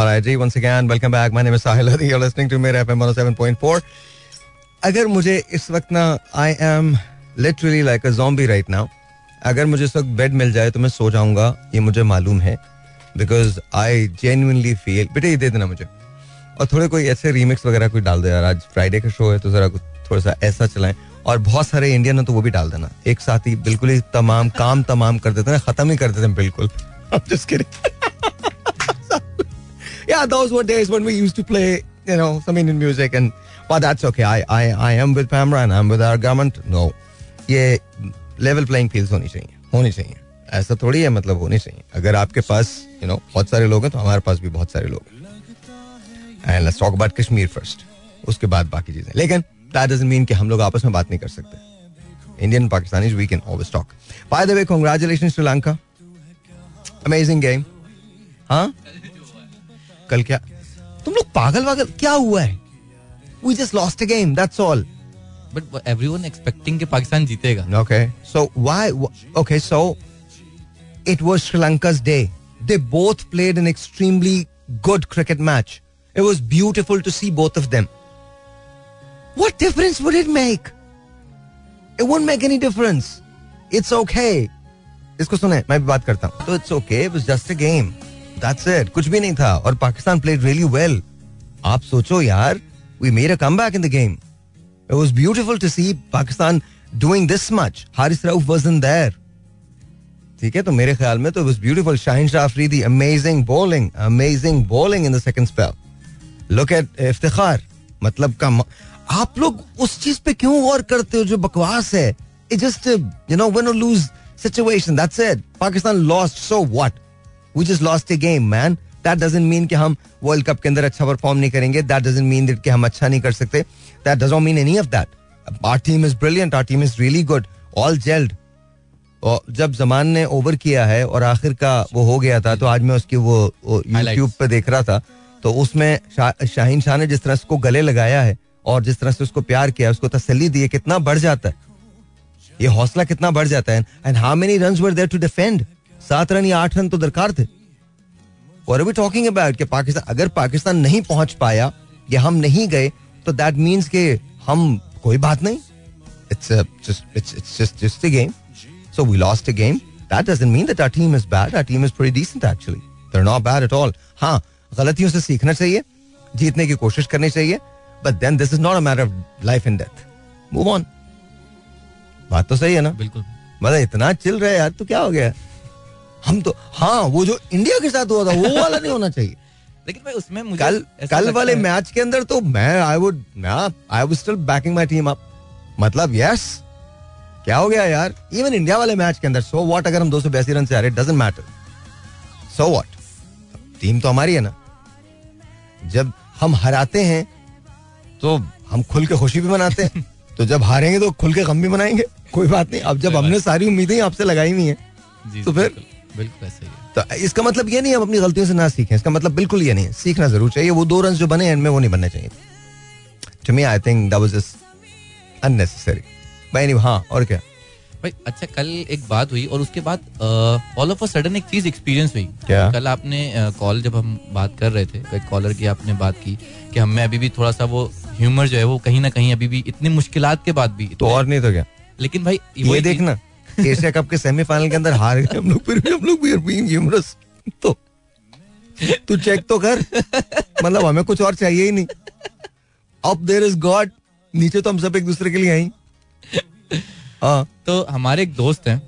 Alright, ji, once again, welcome back. My name is Sahil Lodi. You're listening to Mera FM 107.4. अगर मुझे इस वक्त ना I am literally like a zombie right now. अगर मुझे इस वक्त बेड मिल जाए तो मैं सो जाऊँगा ये मुझे मालूम है बिकॉज़ आई जेन्यनली फील बेटे ये दे देना मुझे और थोड़े कोई ऐसे रीमिक्स वगैरह कोई डाल दो यार आज फ्राइडे का शो है तो जरा थोड़ा सा ऐसा चलाएँ और बहुत सारे इंडियन है तो वो भी डाल देना एक साथ ही बिल्कुल ही तमाम काम तमाम कर देते हैं खत्म ही कर देते हैं बिल्कुल. yeah, those were days when we used to play, you know, some Indian music, and but that's okay. I I I am with Pamela and I'm with our government. No, ये लेवल प्लेइंग फ़ील्ड होनी चाहिए होनी चाहिए। ऐसा थोड़ी है मतलब होनी चाहिए। अगर आपके पास यू नो बहुत सारे लोग हैं तो हमारे पास भी बहुत सारे लोग हैं। And let's talk about Kashmir first उसके बाद बाकी चीज़ें। लेकिन दैट डजंट मीन कि हम लोग आपस में बात नहीं कर सकते। Indian Pakistani we can always talk by the way congratulation Sri Lanka amazing game हाँ कल क्या तुम लोग पागल वागल क्या हुआ है we just lost a game that's all but everyone expecting कि पाकिस्तान जीतेगा Okay, so why? Okay, so it was Sri Lanka's day. They both played an extremely good cricket match. It was beautiful to see both of them. What difference would it make? It won't make any difference. It's okay. इसको सुने मैं भी बात करता हूँ तो it's okay it was just a game that's it कुछ भी नहीं था और पाकिस्तान प्लेड रियली वेल आप सोचो यार we made a comeback in the game it was beautiful to see Pakistan doing this much Haris Rauf was in there ठीक है तो मेरे ख्याल में तो it was beautiful Shaheen Shah Afridi amazing bowling amazing bowling in the second spell look at Iftikhar मतलब का आप लोग उस चीज़ पे क्यों गौर करते हो जो बकवास है? It just you know win और lose situation that's it Pakistan lost so what We just lost a game, man. That doesn't mean कि हम वर्ल्ड कप के अंदर अच्छा परफॉर्म नहीं करेंगे That doesn't mean that कि हम अच्छा नहीं कर सकते That doesn't mean any of that. Our team is brilliant. Our team is really good. All gelled. और जब जमान ने ओवर किया है और आखिर का वो हो गया था तो आज मैं उसकी वो, वो यूट्यूब पे देख रहा था तो उसमें शा, शाहीन शाह ने जिस तरह उसको गले लगाया है और जिस तरह से उसको प्यार किया उसको तसली दी है कितना बढ़ जाता है ये हौसला कितना बढ़ जाता है and how many run were there to defend सात रन या आठ रन तो दरकार थे। और अभी टॉकिंग अबाउट कि पाकिस्तान अगर पाकिस्तान नहीं पहुँच पाया या हम नहीं गए तो दैट मीन्स के हम कोई बात नहीं। It's just it's it's just just a game so we lost a game that doesn't mean that our team is bad our team is pretty decent actually they are not bad at all हाँ गलतियों से सीखना चाहिए जीतने की कोशिश करनी चाहिए but then this is not a matter of life and death move on बात तो सही है ना? बिल्कुल। मतलब इतना चिल रहा है यार तो क्या हो गया? हम तो हाँ वो जो इंडिया के साथ हुआ था वो वाला नहीं होना चाहिए। लेकिन भाई उसमें मुझे कल कल वाले मैच के अंदर तो मैं I would I would still backing my team up मतलब यस क्या हो गया यार? इवन इंडिया वाले मैच के अंदर सो व्हाट अगर हम दो सौ बयासी रन से हारे doesn't matter so what team तो हमारी है ना। जब हम हराते हैं तो हम खुल के खुशी भी मनाते हैं। तो जब हारेंगे तो खुल के गम भी मनाएँगे। कोई बात नहीं। अब जब हमने सारी उम्मीदें आपसे लगाई हुई हैं तो फिर? बिल्कुल ही तो इसका मतलब ये नहीं हम अपनी गलतियों से ना सीखें। इसका मतलब बिल्कुल ये नहीं सीखना ज़रूर चाहिए। वो दो रन जो बने एंड में वो नहीं बनने चाहिए। To me I think that was just unnecessary भाई नहीं हाँ और क्या? भाई अच्छा कल एक बात हुई और उसके बाद ऑल ऑफ़ अ सडन एक चीज़ एक्सपीरियंस हुई। क्या? कल आपने कॉल जब हम बात कर रहे थे एक कॉलर की आपने बात की कि हमें अभी भी थोड़ा सा वो ह्यूमर जो है वो कहीं ना कहीं अभी भी इतनी मुश्किलात के बाद भी तो और नहीं तो क्या? लेकिन भाई ये देखना। एशिया कप के सेमीफाइनल के अंदर हार गए हम लोग फिर भी हम लोग वी आर बीइंग ह्यूमरस तो तू चेक तो कर। मतलब हमें कुछ और चाहिए ही नहीं। अब देयर इज़ गॉड नीचे तो हम सब एक दूसरे के लिए आई हाँ। तो हमारे एक दोस्त हैं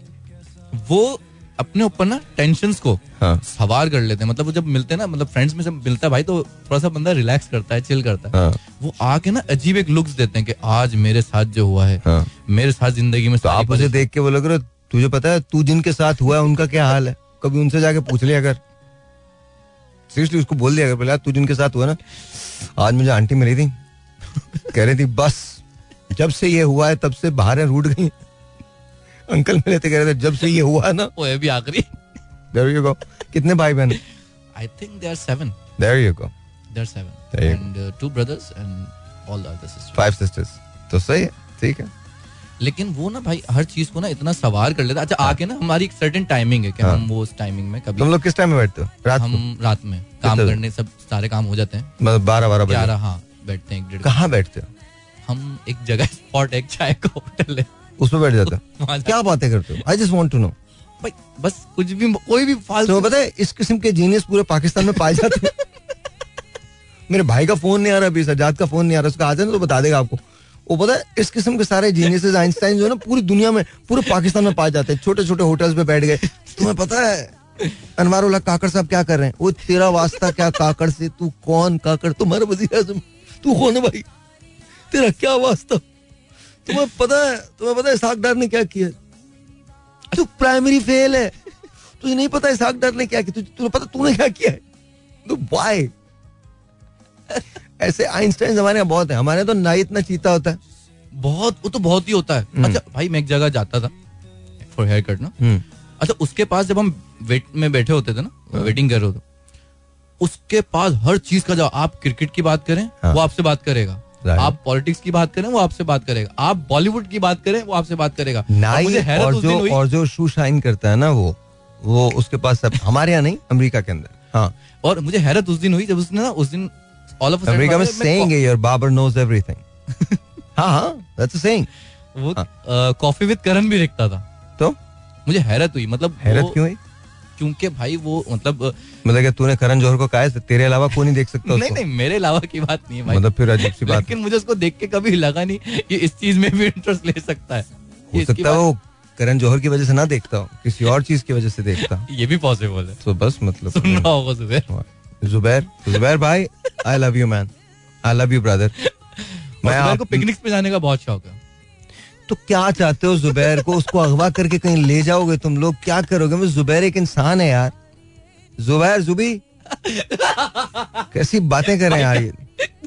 वो अपने ऊपर ना टेंशन को हाँ। सवार कर लेते हैं। मतलब वो जब मिलते हैं ना मतलब फ्रेंड्स में जब मिलता है भाई तो थोड़ा सा बंदा रिलैक्स करता है चिल करता है। हाँ। वो आके ना अजीब एक लुक्स देते हैं कि आज मेरे साथ जो हुआ है हाँ। मेरे साथ ज़िंदगी में तो आप उसे देख के बोलोगे "रे, तुझे पता है तू जिनके साथ हुआ है उनका क्या हाल है? कभी उनसे जाके पूछ लिया अगर सीरियसली उसको बोल दिया अगर बोला तू जिनके साथ हुआ ना आज मुझे आंटी मिली थी। कह रही थी बस जब से ये हुआ है तब से बाहर रूट गई अंकल मिले थे कह रहे थे जब से ये हुआ है ना वो भी आखिरी। देयर यू गो कितने भाई बहन I think they are seven there you go they are There seven you and two brothers and all the other sisters five sisters तो सही है ठीक है। लेकिन वो ना भाई हर चीज़ को ना इतना सवार कर लेता। अच्छा आके ना हमारी एक सर्टेन टाइमिंग है कि हाँ। हम वो उस टाइमिंग में कभी तुम लोग किस टाइम में बैठते हो? रात हम रात में। काम करने सब सारे काम हो जाते हैं। मतलब बारह बारह ग्यारह हाँ बैठते हैं कहाँ बैठते हो? हम एक जगह स्पॉट एक चाय का होटल है। उसमें बैठ जाते हो? क्या बातें करते हो? I just want to know भाई बस कुछ भी कोई भी फालतू तो पता है इस किस्म के जीनियस पूरे पाकिस्तान में पाए जाते हैं। मेरे भाई का फ़ोन नहीं आ रहा अभी सजाद का फ़ोन नहीं आ रहा उसका आ जाए ना तो बता देगा आपको। वो पता है, इस किस्म के सारे जीनियस आइंस्टाइन जो है ना, पूरी दुनिया में, पूरे पाकिस्तान में पाए जाते हैं। छोटे छोटे होटल्स पे बैठ गए। तुम्हें पता है अनवारुल्लाह काकड़ साहब क्या कर रहे हैं? वो तेरा वास्ता क्या काकड़ से? तू कौन काकड़? तुम्हारा वज़ीर आज़म। तू कौन है भाई? तेरा क्या वास्ता? तुम्हें पता है, तुम्हें पता है इसहाक डार ने क्या किया? तू प्राइमरी फेल है। तुझे नहीं पता इसहाक डार ने क्या किया? तुझे पता तूने क्या किया है? तो वाई ऐसे आइंस्टाइन हमारे यहाँ बहुत है। हमारे तो ना इतना चीता होता है। बहुत वो तो बहुत ही होता है। हम्म। अच्छा भाई मैं एक जगह जाता था। फॉर हेयर कट ना? हम्म। अच्छा उसके पास जब हम वेट में बैठे होते थे ना हाँ। वेटिंग कर रहे होते उसके पास हर चीज़ का जवाब आप क्रिकेट की बात करें हाँ। वो आपसे बात करेगा। आप पॉलिटिक्स की बात करें वो आपसे बात करेगा। आप बॉलीवुड की बात करें वो आपसे बात करेगा। और जो और जो शू शाइन करता है ना वो वो उसके पास सब हमारे यहाँ नहीं अमेरिका के अंदर। हाँ। और मुझे हैरत उस दिन हुई जब उसने ना उस दिन ऑल ऑफ़ अमेरिका में सेइंग है योर बाबर नोज़ एवरीथिंग हाँ हाँ दैट्स अ सेइंग वो हाँ। कॉफ़ी विद करण भी लिखता था। तो? मुझे हैरत हुई मतलब हैरत क्यों है क्योंकि भाई वो मतलब मतलब तूने करण जौहर को कहा है तेरे अलावा कोई नहीं देख सकता नहीं नहीं मेरे अलावा की बात नहीं है भाई। मतलब फिर अजीब सी बात लेकिन मुझे उसको देख के कभी लगा नहीं कि इस चीज़ में भी इंटरेस्ट ले सकता है। हो सकता है वो करण जौहर की वजह से ना देखता हो किसी और चीज़ की वजह से देखता। ये भी पॉसिबल है। तो बस मतलब सुन रहा होगा सुबह जुबैर जुबैर भाई I love you man I love you brother मैं मैं आप को पिकनिक पे जाने का बहुत शौक है। तो क्या चाहते हो जुबैर को? उसको अगवा करके कहीं ले जाओगे तुम लोग? क्या करोगे? मैं जुबैर एक इंसान है यार। जुबैर जुबी। कैसी बातें कर रहे हैं यार ये?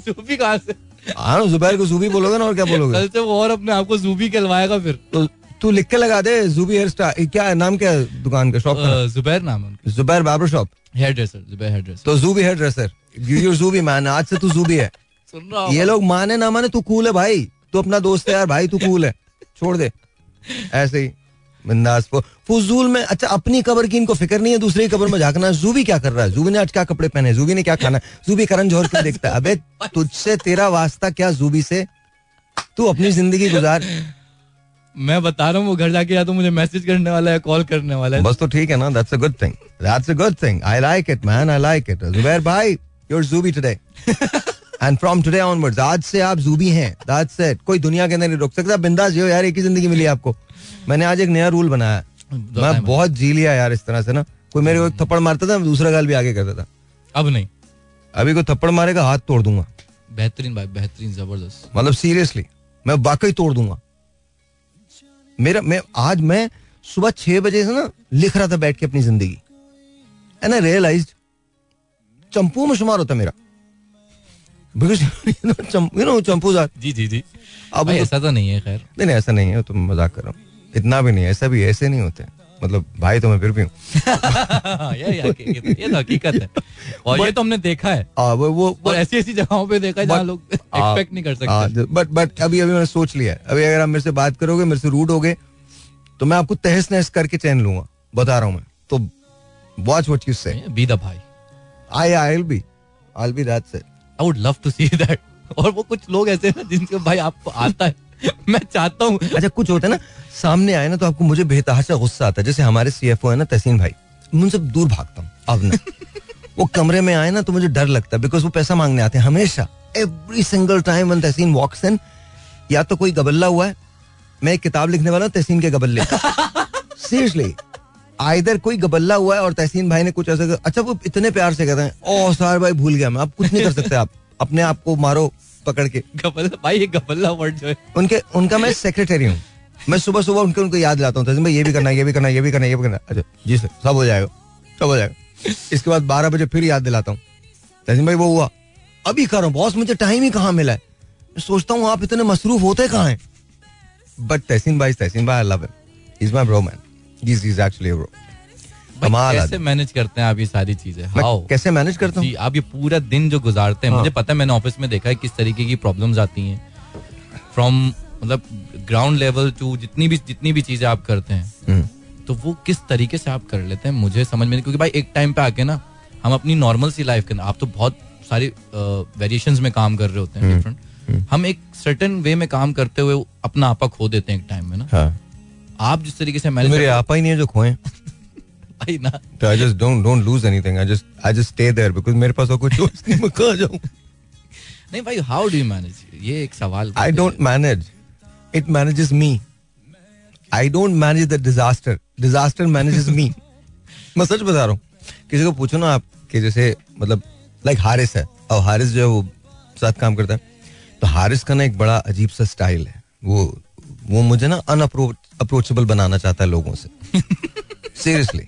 जूबी कहाँ से? हाँ जुबैर को जुबी बोलोगे ना और क्या बोलोगे? कल से वो और अपने आप को जूबी कहलवाएगा फिर। तो तू लिख के लगा दे जुबी हेयर स्टाइल क्या है नाम क्या है दुकान का शॉप का? जुबैर नाम है Zubair barber shop hairdresser Zubair hairdresser तो Zubi hairdresser you Zubi man आज से तू जूबी है। सुन रहा ये लोग माने ना माने तू कूल है भाई। तू अपना दोस्त है यार भाई तू कूल है। छोड़ दे। ऐसे ही। बिंदास फुजूल में अच्छा अपनी कबर की इनको फ़िक्र नहीं है दूसरे की कबर में झांकना। जूबी क्या कर रहा है? जूबी ने आज क्या कपड़े पहने? जूबी ने क्या खाना? है जूबी करण जौहर क्यों देखता है? अबे तुझसे तेरा वास्ता क्या जूबी से? तू अपनी ज़िंदगी गुजार। मैं बता रहा हूँ वो घर जाके या तो मुझे मैसेज करने वाला है कॉल करने वाला है। बस तो ठीक है ना that's a good thing that's a good thing I like it man I like it Zubair भाई your Zubi today and from today onwards आज से आप जूबी हैं. दैट्स इट कोई दुनिया के अंदर नहीं रोक सकता। बिंदास जियो यार एक ही ज़िंदगी मिली आपको। मैंने आज एक नया रूल बनाया। मैं बहुत जी लिया यार इस तरह से ना। कोई मेरे को थप्पड़ मारता था दूसरा गाल भी आगे करता था। अब नहीं। अभी कोई थप्पड़ मारेगा हाथ तोड़ दूँगा। बेहतरीन भाई बेहतरीन ज़बरदस्त। मतलब सीरियसली मैं वाकई तोड़ दूँगा। मेरा मैं आज मैं सुबह छह बजे से ना लिख रहा था बैठ के अपनी ज़िंदगी। एंड आई रियलाइज़ चंपू में शुमार होता मेरा। बिकॉज़ यू नो चंपू आर जी जी जी। अब ऐसा तो नहीं है खैर। नहीं नहीं ऐसा नहीं है तो मज़ाक कर रहा हूँ। इतना भी नहीं ऐसा भी ऐसे नहीं होते। मतलब भाई तो मैं फिर भी हूँ। ये हकीकत तो है। और ये तो हमने देखा है। आ, वो वो और ऐसी ऐसी जगहों पे देखा है जहाँ लोग एक्सपेक्ट नहीं कर सकते। बट बट अभी अभी मैंने सोच लिया है। अभी अगर आप मेरे से बात करोगे मेरे से रूट हो गए तो मैं आपको तहस नहस करके चैन लूँगा। बता रहा हूँ मैं। तो watch what you say be the भाई। I I will be I be that's it I would love to see that और वो कुछ लोग ऐसे हैं जिनके भाई आपको आता है। मैं चाहता हूँ। अच्छा कुछ होता है ना सामने आए ना तो आपको मुझे बेतहाशा गुस्सा आता है। जैसे हमारे सीएफओ है ना तहसीन भाई। उनसे दूर भागता हूँ अब ना। वो कमरे में आए ना तो मुझे डर लगता है बिकॉज़ वो पैसा मांगने आते हैं हमेशा। Every single time one Tehseen walks in या तो कोई गबल्ला हुआ है मैं एक किताब लिखने वाला हूँ तहसीन के गबल्ले सीरियसली आइधर कोई गबल्ला हुआ है और तहसीन भाई ने कुछ ऐसा अच्छा वो इतने प्यार से कहते हैं ओ सार भाई भूल गया मैं आप कुछ नहीं कर सकते आप। अपने आप को मारो पकड़ के। गबल्ला भाई ये गबल्ला वर्ड जो है। उनके उनका मैं सेक्रेटरी हूँ। मैं सुबह सुबह उनके उनको याद दिलाता हूँ। भाई ये भी करना ये भी करना ये भी करना ये भी करना अच्छा जी सर सब हो जाएगा सब हो जाएगा। इसके बाद बारह बजे फिर याद दिलाता हूँ। तहसीन भाई वो हुआ। अभी कर रहा हूँ बॉस मुझे टाइम ही कहाँ मिला है? मैं सोचता हूँ आप इतने मसरूफ होते कहाँ हैं? बट तहसीन भाई तहसीन भाई I love him is my bro man is is actually bro कमाल कैसे मैनेज करते हैं आप ये सारी चीज़ें? हाउ कैसे मैनेज करता हूँ? आप ये पूरा दिन जो गुजारते हैं हाँ। मुझे पता है मैंने ऑफ़िस में देखा है किस तरीके की प्रॉब्लम्स आती हैं। फ्रॉम मतलब ग्राउंड लेवल टू जितनी भी जितनी भी चीज़ें आप करते हैं हम्म, तो वो किस तरीके से आप कर लेते हैं मुझे समझ में नहीं क्योंकि भाई एक टाइम पे आके ना हम अपनी नॉर्मल सी लाइफ के अंदर आप तो बहुत सारी वेरिएशंस में काम कर रहे होते हैं डिफरेंट हम एक सर्टन वे में काम करते हुए अपना आपा खो देते हैं एक टाइम में ना। हाँ। आप जिस तरीके से तो मैनेज मेरे आपा ही नहीं है जो खोए। भाई ना। तो I just don't don't lose anything I just I just stay there because मेरे पास और कोई चॉइस नहीं मैं कहाँ जाऊँ। नहीं भाई हाउ डू यू मैनेज ये एक सवाल I don't manage. It manages me. I don't manage the disaster. Disaster manages me. मैं सच बता रहा हूँ किसी को पूछो ना आप कि जैसे मतलब लाइक हारिस है। और हारिस जो है वो साथ काम करता है। तो हारिस का ना एक बड़ा अजीब सा स्टाइल है। वो वो मुझे ना अनअप्रोचेबल बनाना चाहता है लोगों से। सीरियसली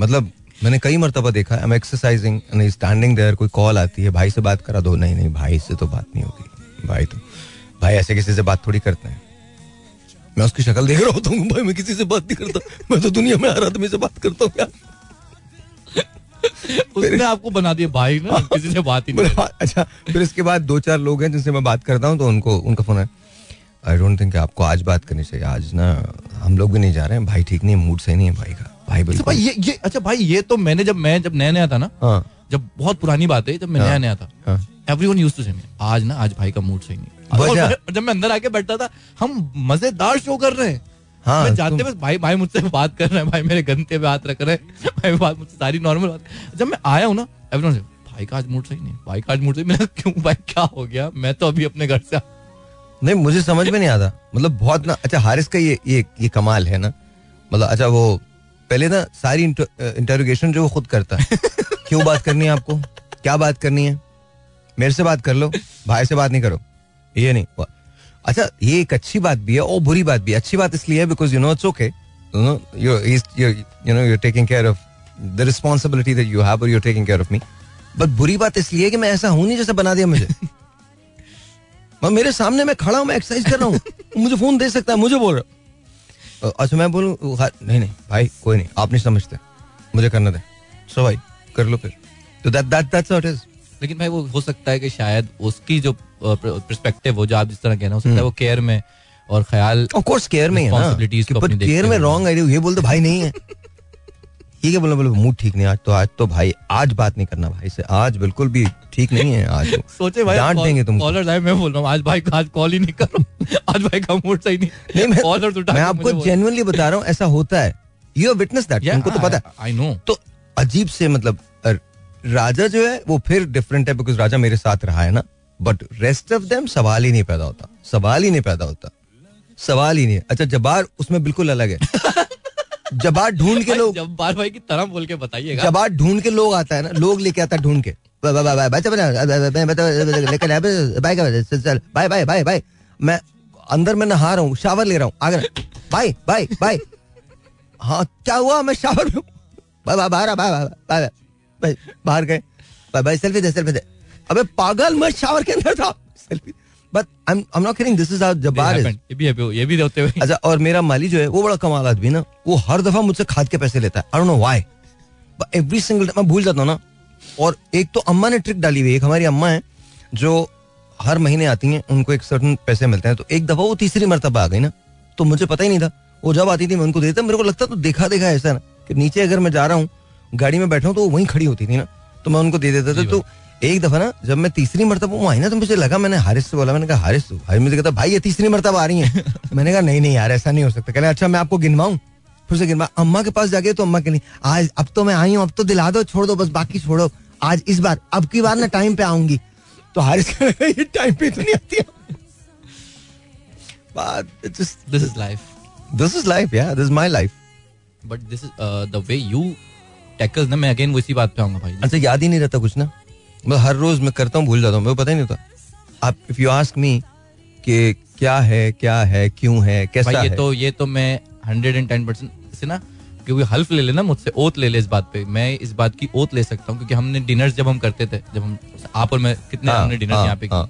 मतलब मैंने कई मरतबा देखा I am exercising standing there कोई कॉल आती है भाई से बात करा दो नहीं नहीं भाई से तो बात नहीं होगी भाई तो भाई ऐसे किसी से बात थोड़ी करते हैं। मैं उसकी शक्ल देख रहा होता हूँ भाई मैं किसी से बात नहीं करता मैं तो दुनिया में हर आदमी से बात करता हूँ यार। उसने आपको बना दिया भाई ना किसी से बात ही नहीं अच्छा फिर इसके बाद दो चार लोग हैं जिनसे मैं बात करता हूँ तो उनको उनका फ़ोन है आई डोंट थिंक आपको आज बात करनी चाहिए आज ना हम लोग भी नहीं जा रहे हैं भाई ठीक नहीं है मूड सही नहीं है भाई का। भाई अच्छा भाई ये ये अच्छा भाई ये तो मैंने जब मैं जब नया नया था ना हाँ। जब बहुत पुरानी बात है जब मैं नया नया था हाँ। एवरीवन यूज्ड टू से आज ना आज भाई का मूड सही नहीं। और जब मैं अंदर आके बैठता था हम मज़ेदार शो कर रहे हैं। हाँ, मैं जाते तुम- बस भाई भाई मुझसे बात कर रहे हैं भाई मेरे गंते पे हाथ रख रहे हैं भाई बात मुझसे सारी नॉर्मल बात। जब मैं आया हूँ ना एवरीवन से भाई का आज मूड सही नहीं भाई का आज मूड सही कहा, क्यों भाई क्या हो गया? मैं तो अभी अपने घर से नहीं मुझे समझ में नहीं आता। मतलब बहुत ना अच्छा हारिस का ये ये ये कमाल है ना? मतलब अच्छा वो पहले ना सारी इंटरोगेशन जो वो खुद करता है। क्यों बात करनी है आपको? क्या बात करनी है? मेरे से बात कर लो भाई से बात नहीं करो। ये नहीं अच्छा ये एक अच्छी बात भी है और बुरी बात भी है। अच्छी बात इसलिए है because you know it's okay you know you you know you taking care of the responsibility that you have और you taking care of me but बुरी बात इसलिए है कि मैं ऐसा हूँ नहीं जैसे बना दिया मुझे। मैं मेरे सामने मैं खड़ा हूँ मैं एक्सरसाइज कर रहा हूँ। मुझे फ़ोन दे सकता है मुझे बोल रहा अच्छा मैं बोलूँ नहीं नहीं भाई कोई नहीं आप नहीं समझते मुझे करना दे। सो भाई कर लो फिर। तो that that that's what is लेकिन भाई वो हो सकता है कि शायद उसकी जो पर्सपेक्टिव हो जो आप जिस तरह कहना हो सकता है वो केयर में और ख्याल ऑफ़ कोर्स केयर में है ना। केयर में रॉन्ग आइडिया ये बोल दो भाई नहीं है। ये क्या बोला बोलो मूड ठीक नहीं आज तो आज तो भाई आज बात नहीं करना भाई से आज बिल्कुल भी ठीक नहीं है आज। तो। सोचे भाई डांट देंगे तुमको। कॉलर आए मैं बोल रहा हूँ आज भाई आज कॉल ही नहीं करो आज भाई का मूड सही नहीं नहीं मैं कॉलर उठा मैं आपको जेन्युइनली बता रहा हूँ ऐसा होता है। यू हैव विटनेस दैट तुमको तो पता है। आई नो तो अजीब से मतलब राजा जो है वो फिर डिफरेंट है बिकॉज़ राजा मेरे साथ रहा है ना। बट रेस्ट ऑफ़ देम सवाल ही नहीं पैदा होता। सवाल ही नहीं पैदा होता। सवाल ही नहीं अच्छा जबार उसमें बिल्कुल अलग है। जबार ढूंढ के लोग जब भाई की तरह बोल के बताइएगा जबार ढूंढ के लोग आता है ना लोग लेके आता है ढूंढ के बाय बाय बाय बाय बच्चा बना लेकिन बाय का चल बाय बाय बाय बाय मैं अंदर में नहा रहा हूँ शावर ले रहा हूँ आगरा बाय बाय बाय हाँ क्या हुआ मैं शावर में हूँ। बाहर बाहर गए बाय बाय सेल्फी दे सेल्फी दे अबे पागल मैं शावर के अंदर था selfie but I am not kidding this is Jabbar is ये भी है ये भी होते हुए। अच्छा और मेरा माली जो है वो बड़ा कमाल आदमी ना वो हर दफ़ा मुझसे खाद के पैसे लेता है। I don't know why every single मैं भूल जाता हूँ ना। और एक तो अम्मा ने ट्रिक डाली हुई एक हमारी अम्मा है जो हर महीने आती हैं उनको एक सर्टन पैसे मिलते हैं। तो एक दफ़ा वो तीसरी मरतबा आ गई ना तो मुझे पता ही नहीं था। वो जब आती थी मैं उनको देता मेरे को लगता तो देखा देखा ऐसा ना कि नीचे अगर मैं जा रहा हूँ गाड़ी में बैठा हूँ तो वो वहीं खड़ी होती थी ना। तो मैं उनको दे देता था। तो एक दफ़ा ना जब मैं तीसरी मरतबा वो आई ना तो मुझे लगा मैंने हारिस से बोला मैंने कहा हारिस तू हारिस मुझे कहता भाई ये तीसरी मरतबा आ रही है. मैंने कहा नहीं नहीं यार ऐसा नहीं हो सकता. कहने अच्छा मैं आपको गिनवाऊं? फिर से गिनवा अम्मा के पास जाके तो अम्मा के नहीं आज अब तो मैं आई हूँ अब तो दिला दो छोड़ दो बस बाकी छोड़ो आज इस बार अब की बार ना टाइम पे आऊँगी. तो हारिस टाइम पे नहीं आती है? But it's just this is life this is life, yeah. This is my life. But this is the way you tackle ना मैं अगेन उसी बात पे आऊँगा भाई। अच्छा याद ही नहीं रहता कुछ ना? मैं हर रोज मैं करता हूँ भूल जाता हूँ। मेरे को पता ही नहीं होता। आप इफ़ यू आस्क मी कि क्या है क्या है क्यों है कैसा ये है? तो ये तो मैं हंड्रेड एंड टेन परसेंट से ना क्योंकि हल्फ ले लेना मुझसे ओत ले ले इस बात पे। मैं इस बात की ओत ले सकता हूँ क्योंकि हमने डिनर जब हम करते थे जब हम आप और मैं कितने हाँ, हमने डिनर हाँ, यहाँ पे हाँ।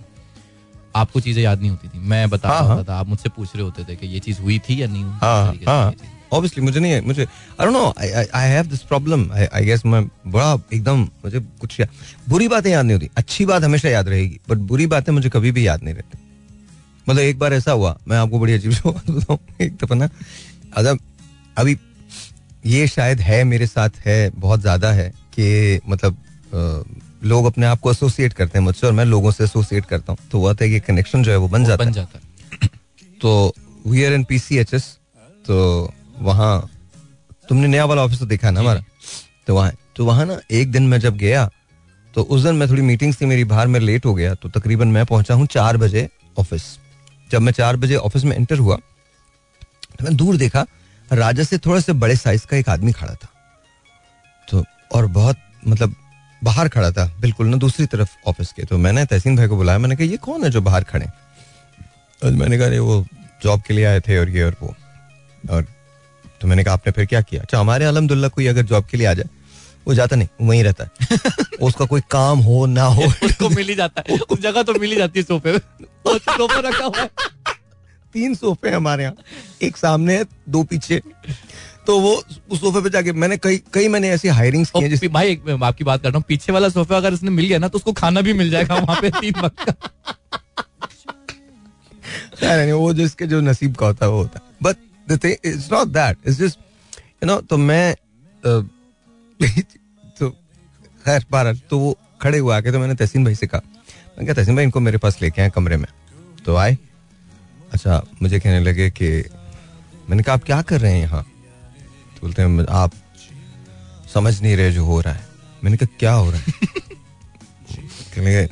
आपको चीज़ें याद नहीं होती थी। मैं बता रहा। था आप मुझसे पूछ रहे होते थे कि ये चीज़ हुई थी या नहीं हुई? से। ऑब्वियसली मुझे नहीं है मुझे I don't know I have this problem I guess मैं बड़ा एकदम मुझे कुछ बुरी बातें याद नहीं होती। अच्छी बात हमेशा याद रहेगी बट बुरी बातें मुझे कभी भी याद नहीं रहती। मतलब एक बार ऐसा हुआ मैं आपको बड़ी अजीब सी बात बताऊँ एक दफ़ा ना अच्छा अभी ये शायद है मेरे साथ है बहुत ज़्यादा है कि मतलब अ, लोग अपने आप को एसोसिएट करते हैं मुझसे और मैं लोगों से एसोसिएट करता हूँ। तो हुआ था कि कनेक्शन जो है वो बन जाता बन है। जाता है। तो वी आर इन पीसीएचएस तो वहाँ तुमने नया वाला ऑफ़िस तो देखा ना हमारा? तो वहाँ तो वहाँ ना एक दिन मैं जब गया तो उस दिन मैं थोड़ी मीटिंग्स थी मेरी बाहर में लेट हो गया तो तकरीबन मैं पहुँचा हूँ चार बजे ऑफ़िस जब मैं चार बजे ऑफ़िस में एंटर हुआ तो मैं दूर देखा राजा से थोड़ा से बड़े साइज़ का एक आदमी खड़ा था। तो और बहुत मतलब बाहर खड़ा था बिल्कुल ना दूसरी तरफ़ ऑफ़िस के। तो मैंने तहसीन भाई को बुलाया मैंने कहा ये कौन है जो बाहर खड़े? और मैंने कहा वो जॉब के लिए आए थे और ये और वो। और तो मैंने कहा आपने फिर क्या किया? अच्छा हमारे अलहमदुल्ला कोई अगर जॉब के लिए आ जाए वो जाता नहीं वहीं रहता है। उसका कोई काम हो ना हो। उसको मिल ही जाता है। उस जगह तो मिल ही जाती है सोफे पे। सोफा रखा हुआ है। तीन सोफे हैं हमारे यहाँ। एक सामने है दो पीछे। तो वो उस सोफे पे जाके मैंने कई कई मैंने ऐसी हायरिंग्स की हैं जिस भाई एक मैं आपकी बात कर रहा हूँ। पीछे वाला सोफा अगर इसने मिल गया ना तो उसको खाना भी मिल जाएगा वहाँ पे तीन वक्त का। वो जिसके जो नसीब का होता है वो होता है। The thing it's not that it's just you know तो मैं तो खैर बारह तो वो खड़े हुआ आके तो मैंने तहसीन भाई से कहा। मैंने कहा तहसीन भाई इनको मेरे पास लेके आए कमरे में। तो आए। अच्छा मुझे कहने लगे कि मैंने कहा आप क्या कर रहे हैं यहाँ? तो बोलते हैं आप समझ नहीं रहे जो हो रहा है। मैंने कहा क्या हो रहा है? कहने लगे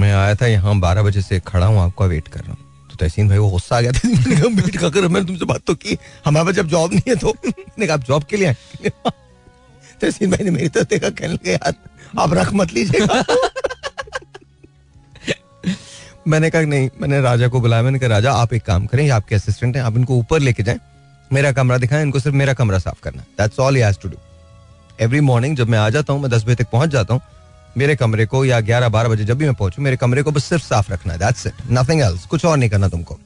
मैं आया था यहाँ बारह बजे से खड़ा हूँ आपका वेट कर रहा हूँ। तो तहसीन भाई वो गुस्सा आ गया था का कर मैंने तुमसे बात तो की, हमारे पास जब जॉब नहीं है तो। मैंने कहा, आप जॉब के लिए आए? तहसीन भाई ने मेरी तरफ़ देखा, कहने लगे, यार, आप रख मत लीजिएगा। मैंने कहा, नहीं, मैंने राजा को बुलाया, मैंने कहा, राजा, आप एक काम करें, ये आपके असिस्टेंट हैं, आप इनको ऊपर लेके जाएँ, मेरा कमरा दिखाएँ, इनको सिर्फ़ मेरा कमरा साफ़ करना that's all has to do every morning जब मैं आ जाता हूँ, मैं दस बजे तक पहुँच जाता हूँ मेरे कमरे को या ग्यारह बारह बजे जब भी मैं पहुंचू, मेरे कमरे को बस सिर्फ़ साफ़ रखना है इट नथिंग एल्स कुछ और नहीं करना तुमको।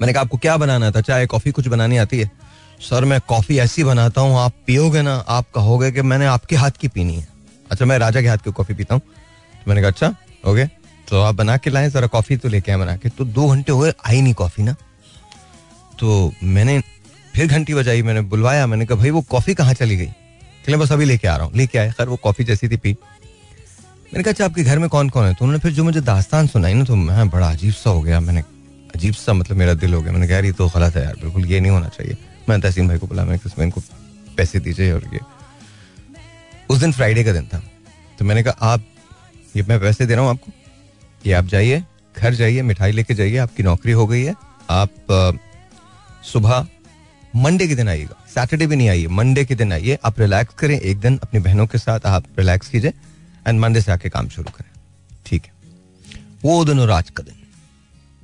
मैंने कहा, आपको क्या बनाना था? चाय, कॉफ़ी कुछ बनानी आती है? सर, मैं कॉफ़ी ऐसी बनाता हूँ, आप पियोगे ना, आप कहोगे कि मैंने आपके हाथ की पीनी है। अच्छा मैं राजा के हाथ की कॉफ़ी पीता हूँ। तो मैंने कहा अच्छा ओके तो आप बना के लाए, जरा कॉफ़ी तो लेके आए बना के। तो दो घंटे हुए, आई नहीं कॉफ़ी ना। तो मैंने फिर घंटी बजाई, मैंने बुलवाया, मैंने कहा, भाई, वो कॉफ़ी कहाँ चली गई? चले बस अभी लेके आ रहा हूँ। लेके आए, खैर वो कॉफ़ी जैसी थी, पी। मैंने कहा अच्छा आपके घर में कौन कौन है? तो उन्होंने फिर जो मुझे दास्तान सुनाई ना तो मैं बड़ा अजीब सा हो गया। मैंने अजीब सा मतलब मेरा दिल हो गया। मैंने कहा, यार, ये तो गलत है यार, बिल्कुल ये नहीं होना चाहिए। मैं तहसीन भाई को बोला मैंने कहा इसमें इनको पैसे दीजिए और ये। उस दिन फ्राइडे का दिन था। तो मैंने कहा, आप, ये मैं पैसे दे रहा हूँ आपको। ये आप जाइए, घर जाइए, मिठाई लेके जाइए, आपकी नौकरी हो गई है। आप सुबह मंडे के दिन आइएगा। सैटरडे भी नहीं आइए मंडे के दिन आइए। आप रिलैक्स करें एक दिन अपनी बहनों के साथ आप रिलैक्स कीजिए एंड मंडे से आके काम शुरू करें। ठीक है। वो दिन और आज का दिन।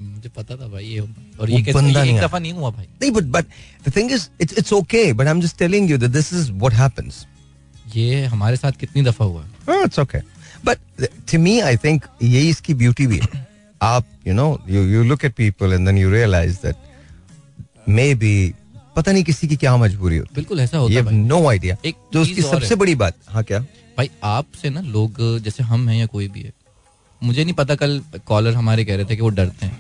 मुझे पता था भाई ये और ये कैसे बंदा नहीं एक दफ़ा नहीं हुआ भाई। नहीं but but the thing is it's it's okay but I am just telling you that this is what happens ये हमारे साथ कितनी दफ़ा हुआ है? It's okay but to me I think यही इसकी ब्यूटी भी है। आप you know you you look at people and then you realize that maybe पता नहीं किसी की क्या मजबूरी होती। बिल्कुल ऐसा होता है नो आइडिया एक चीज़ उसकी। सबसे बड़ी बात हाँ क्या? भाई आपसे ना लोग जैसे हम हैं या कोई भी है मुझे नहीं पता कल कॉलर हमारे कह रहे थे कि वो डरते हैं।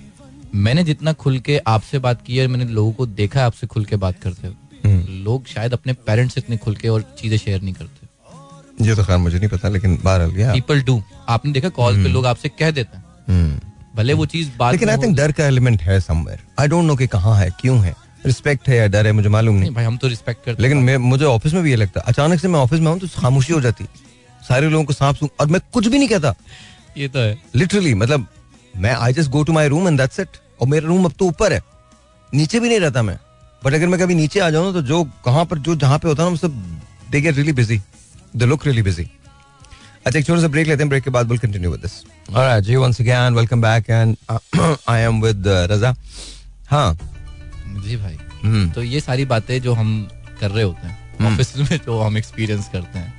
मैंने जितना खुल के आपसे बात की है मैंने लोगों को देखा है आपसे खुल के बात करते हुए हम्म। लोग शायद अपने पेरेंट्स से इतने खुल के और चीज़ें शेयर नहीं करते। ये तो खैर मुझे नहीं पता लेकिन बहरहाल गया। पीपल डू आपने देखा कॉल पे लोग आपसे कह देते हैं। हम्म। भले वो चीज़ बात लेकिन आई थिंक डर का एलिमेंट है समवेयर आई डोंट नो कि कहाँ है क्यों है। रिस्पेक्ट है या डर है मुझे मालूम नहीं भाई हम तो रिस्पेक्ट करते लेकिन मैं मुझे ऑफ़िस में भी ये लगता है। अचानक से मैं ऑफ़िस में हूँ तो खामोशी हो जाती। सारे लोगों को सांप सूं और मैं कुछ भी नहीं कहता। ये तो है। लिटरली मतलब मैं I just go to my room and that's it और मेरा रूम अब तो ऊपर है। नीचे भी नहीं रहता मैं। बट अगर मैं कभी नीचे आ जाऊँ तो जो कहाँ पर जो जहाँ पे होता है ना सब they get really busy they look really busy अच्छा एक छोटा सा ब्रेक लेते हैं। ब्रेक के बाद will continue with this alright ji once again welcome back and I am with Raza हाँ। जी भाई। हम्म, तो ये सारी बातें जो हम कर रहे होते हैं ऑफ़िस में जो हम एक्सपीरियंस करते हैं।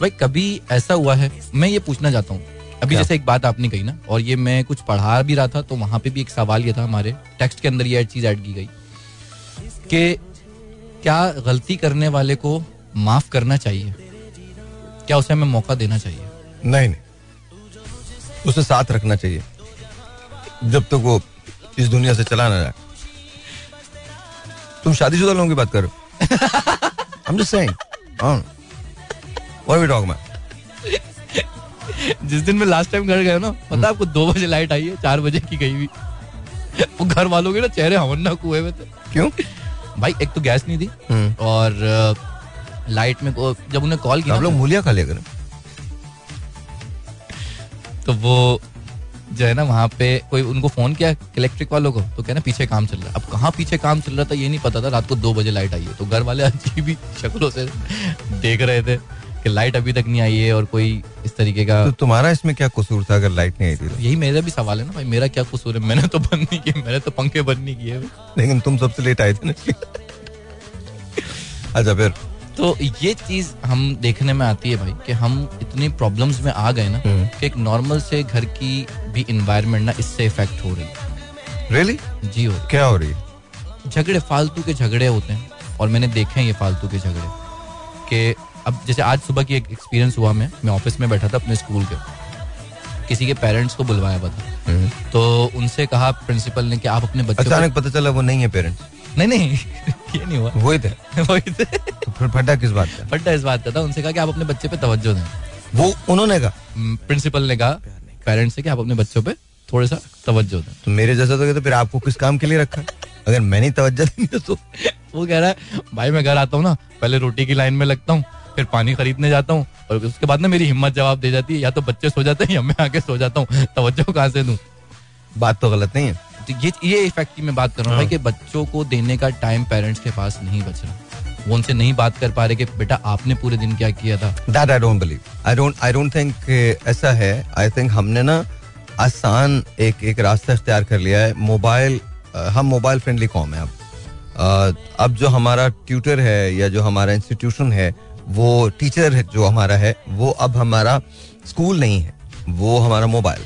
भाई कभी ऐसा हुआ है मैं ये पूछना चाहता हूँ। अभी जैसे एक बात आपने कही ना और ये मैं कुछ पढ़ा भी रहा था तो वहाँ पे भी एक सवाल ये था हमारे टेक्स्ट के अंदर ये चीज़ ऐड की गई कि क्या गलती करने वाले को माफ़ करना चाहिए? क्या उसे हमें मौका देना चाहिए? नहीं नहीं। उसे साथ रखना चाहिए। जब तक तो वो इस दुनिया से चला ना जाए। तुम शादीशुदा लोगों की बात करो हम जस्ट सेइंग हाँ। What are we जिस दिन मैं लास्ट टाइम घर गया ना पता है आपको दो बजे लाइट आई है चार बजे की गई हुई। वो घर वालों के ना चेहरे हवन्ना हुए हुए थे। क्यों? भाई एक तो गैस नहीं थी हम्म। और लाइट में जब उन्हें कॉल किया लोग मूलिया खा लिया करें। तो वो जो है ना वहाँ पे कोई उनको फ़ोन किया इलेक्ट्रिक वालों को तो कहना पीछे काम चल रहा है। अब कहाँ पीछे काम चल रहा था ये नहीं पता था रात को दो बजे लाइट आई है। तो घर वाले अजीब ही शक्लों से देख रहे थे कि लाइट अभी तक नहीं आई है और कोई इस तरीके का तो तुम्हारा इसमें क्या कसूर था अगर लाइट नहीं आई थी तो? यही मेरा भी सवाल है ना भाई मेरा क्या कसूर है? मैंने तो बंद नहीं किया मैंने तो पंखे बंद नहीं किए। लेकिन तुम सबसे लेट आए थे ना। अच्छा फिर? तो ये चीज़ हम देखने में आती है भाई कि हम इतनी प्रॉब्लम्स में आ गए ना हम्म। कि एक नॉर्मल से घर की भी इन्वायरमेंट ना इससे इफ़ेक्ट हो रही है। रियली जी हो क्या हो रही है। झगड़े फालतू के झगड़े होते हैं और मैंने देखे हैं ये फालतू के झगड़े कि अब जैसे आज सुबह की एक एक्सपीरियंस हुआ मैं मैं ऑफ़िस में बैठा था अपने स्कूल के किसी के पेरेंट्स को बुलवाया हुआ था। तो उनसे कहा प्रिंसिपल ने कि आप अपने बच्चों को अचानक पता चला वो नहीं है पेरेंट्स नहीं नहीं ये नहीं हुआ। वही थे। वही थे। तो फिर फटा किस बात का? फट्टा इस बात का था। उनसे कहा कि आप अपने बच्चे पे तवज्जो दें। वो उन्होंने कहा। प्रिंसिपल ने कहा पेरेंट्स से कि आप अपने बच्चों पे थोड़ा सा तवज्जो दें। तो मेरे जैसा तो तो फिर आपको किस काम के लिए रखा? अगर मैं नहीं तवज्जो देंगे तो? वो कह रहा है भाई मैं घर आता हूँ ना पहले रोटी की लाइन में लगता हूँ फिर पानी खरीदने जाता हूँ और उसके बाद ना मेरी हिम्मत जवाब दे जाती है या तो बच्चे सो जाते हैं या मैं आके सो जाता हूँ। तवज्जो कहाँ से दूँ? बात तो गलत नहीं है। ये ये इफ़ेक्ट की मैं बात कर रहा हूँ भाई कि बच्चों को देने का टाइम पेरेंट्स के पास नहीं बच रहा। वो उनसे नहीं बात कर पा रहे कि बेटा आपने पूरे दिन क्या किया था? That I don't believe I don't I don't think ऐसा है। आई थिंक हमने ना आसान एक एक रास्ता इख्तियार कर लिया है। मोबाइल हम मोबाइल फ्रेंडली कॉम है अब। अब जो हमारा ट्यूटर है या जो हमारा इंस्टीट्यूशन है वो टीचर है जो हमारा है वो अब हमारा स्कूल नहीं है। वो हमारा मोबाइल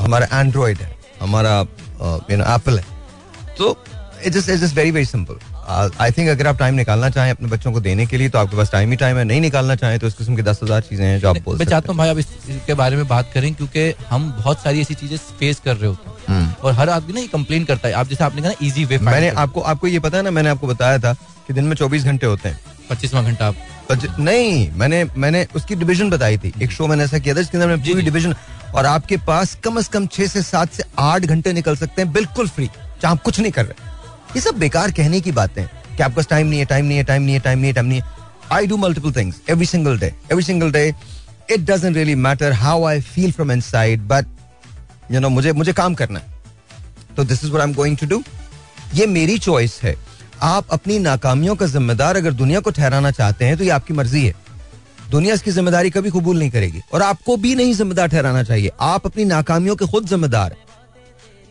हमारा एंड्रॉयड है। हमारा यू नो एप्पल है। तो it is it is very very simple I think अगर आप टाइम निकालना चाहें अपने बच्चों को देने के लिए तो आपके पास टाइम ही टाइम है। नहीं निकालना चाहें तो इस किस्म की दस हज़ार चीज़ें हैं जो आप बोल मैं चाहता हूँ भाई अब इस- इसके बारे में बात करें क्योंकि हम बहुत सारी ऐसी चीज़ें फेस कर रहे होते हैं। हम्म। और हर आदमी ना ये कंप्लेन करता है। आप जैसे आपने कहा ना इजी वे मैंने आपको आपको ये पता है ना मैंने आपको बताया था कि दिन में चौबीस घंटे होते हैं। पच्चीसवा घंटा आप नहीं मैंने मैंने उसकी डिवीज़न बताई थी। एक शो मैंने ऐसा किया था जिसके अंदर मैंने पूरी। डिवीज़न और आपके पास कम से कम छह से सात से आठ घंटे निकल सकते हैं बिल्कुल फ्री जहाँ कुछ नहीं कर रहे। ये सब बेकार कहने की बातें हैं कि आपके पास टाइम नहीं है टाइम नहीं है टाइम नहीं है टाइम नहीं है टाइम नहीं है। I do multiple things every single day every single day it doesn't really matter how I feel from inside but you know मुझे मुझे काम करना है। तो this is I am going to do ये मेरी चॉइस है। आप अपनी नाकामियों का जिम्मेदार अगर दुनिया को ठहराना चाहते हैं तो ये आपकी मर्ज़ी है। दुनिया इसकी ज़िम्मेदारी कभी कबूल नहीं करेगी। और आपको भी नहीं जिम्मेदार ठहराना चाहिए। आप अपनी नाकामियों के खुद जिम्मेदार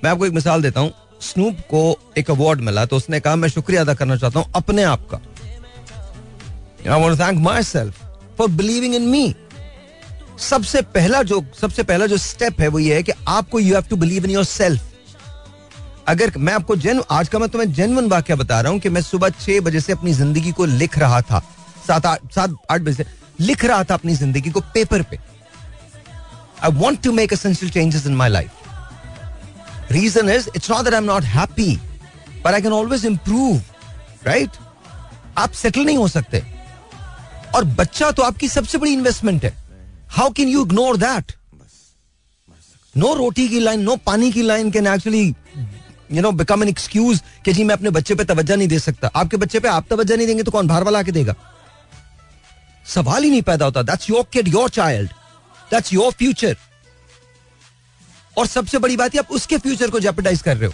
मैं आपको एक मिसाल देता हूँ। स्नूप को एक अवार्ड मिला तो उसने कहा, मैं शुक्रिया अदा करना चाहता हूँ अपने आप का। Thank myself for believing in me सबसे पहला जो, सबसे पहला जो स्टेप है वो ये है कि आपको you have to believe in yourself अगर मैं आपको जन आज का मैं तुम्हें जेनवन वाक्य बता रहा हूँ कि मैं सुबह छह बजे से अपनी ज़िंदगी को लिख रहा था। सात आठ सात आठ बजे से लिख रहा था अपनी ज़िंदगी को पेपर पे। I want to make essential changes in my life reason is it's not that I am not happy but I can always improve right आप सेटल नहीं हो सकते। और बच्चा तो आपकी सबसे बड़ी इन्वेस्टमेंट है। How can you ignore that no रोटी की लाइन नो पानी की line can actually you know become an excuse कि जी, मैं अपने बच्चे पे तवज्जो नहीं दे सकता। आपके बच्चे पे आप तवज्जो नहीं देंगे तो कौन बाहर वाला आके देगा? सवाल ही नहीं पैदा होता। That's your kid your child that's your future और सबसे बड़ी बात है, आप उसके फ्यूचर को जेपटाइज कर रहे हो।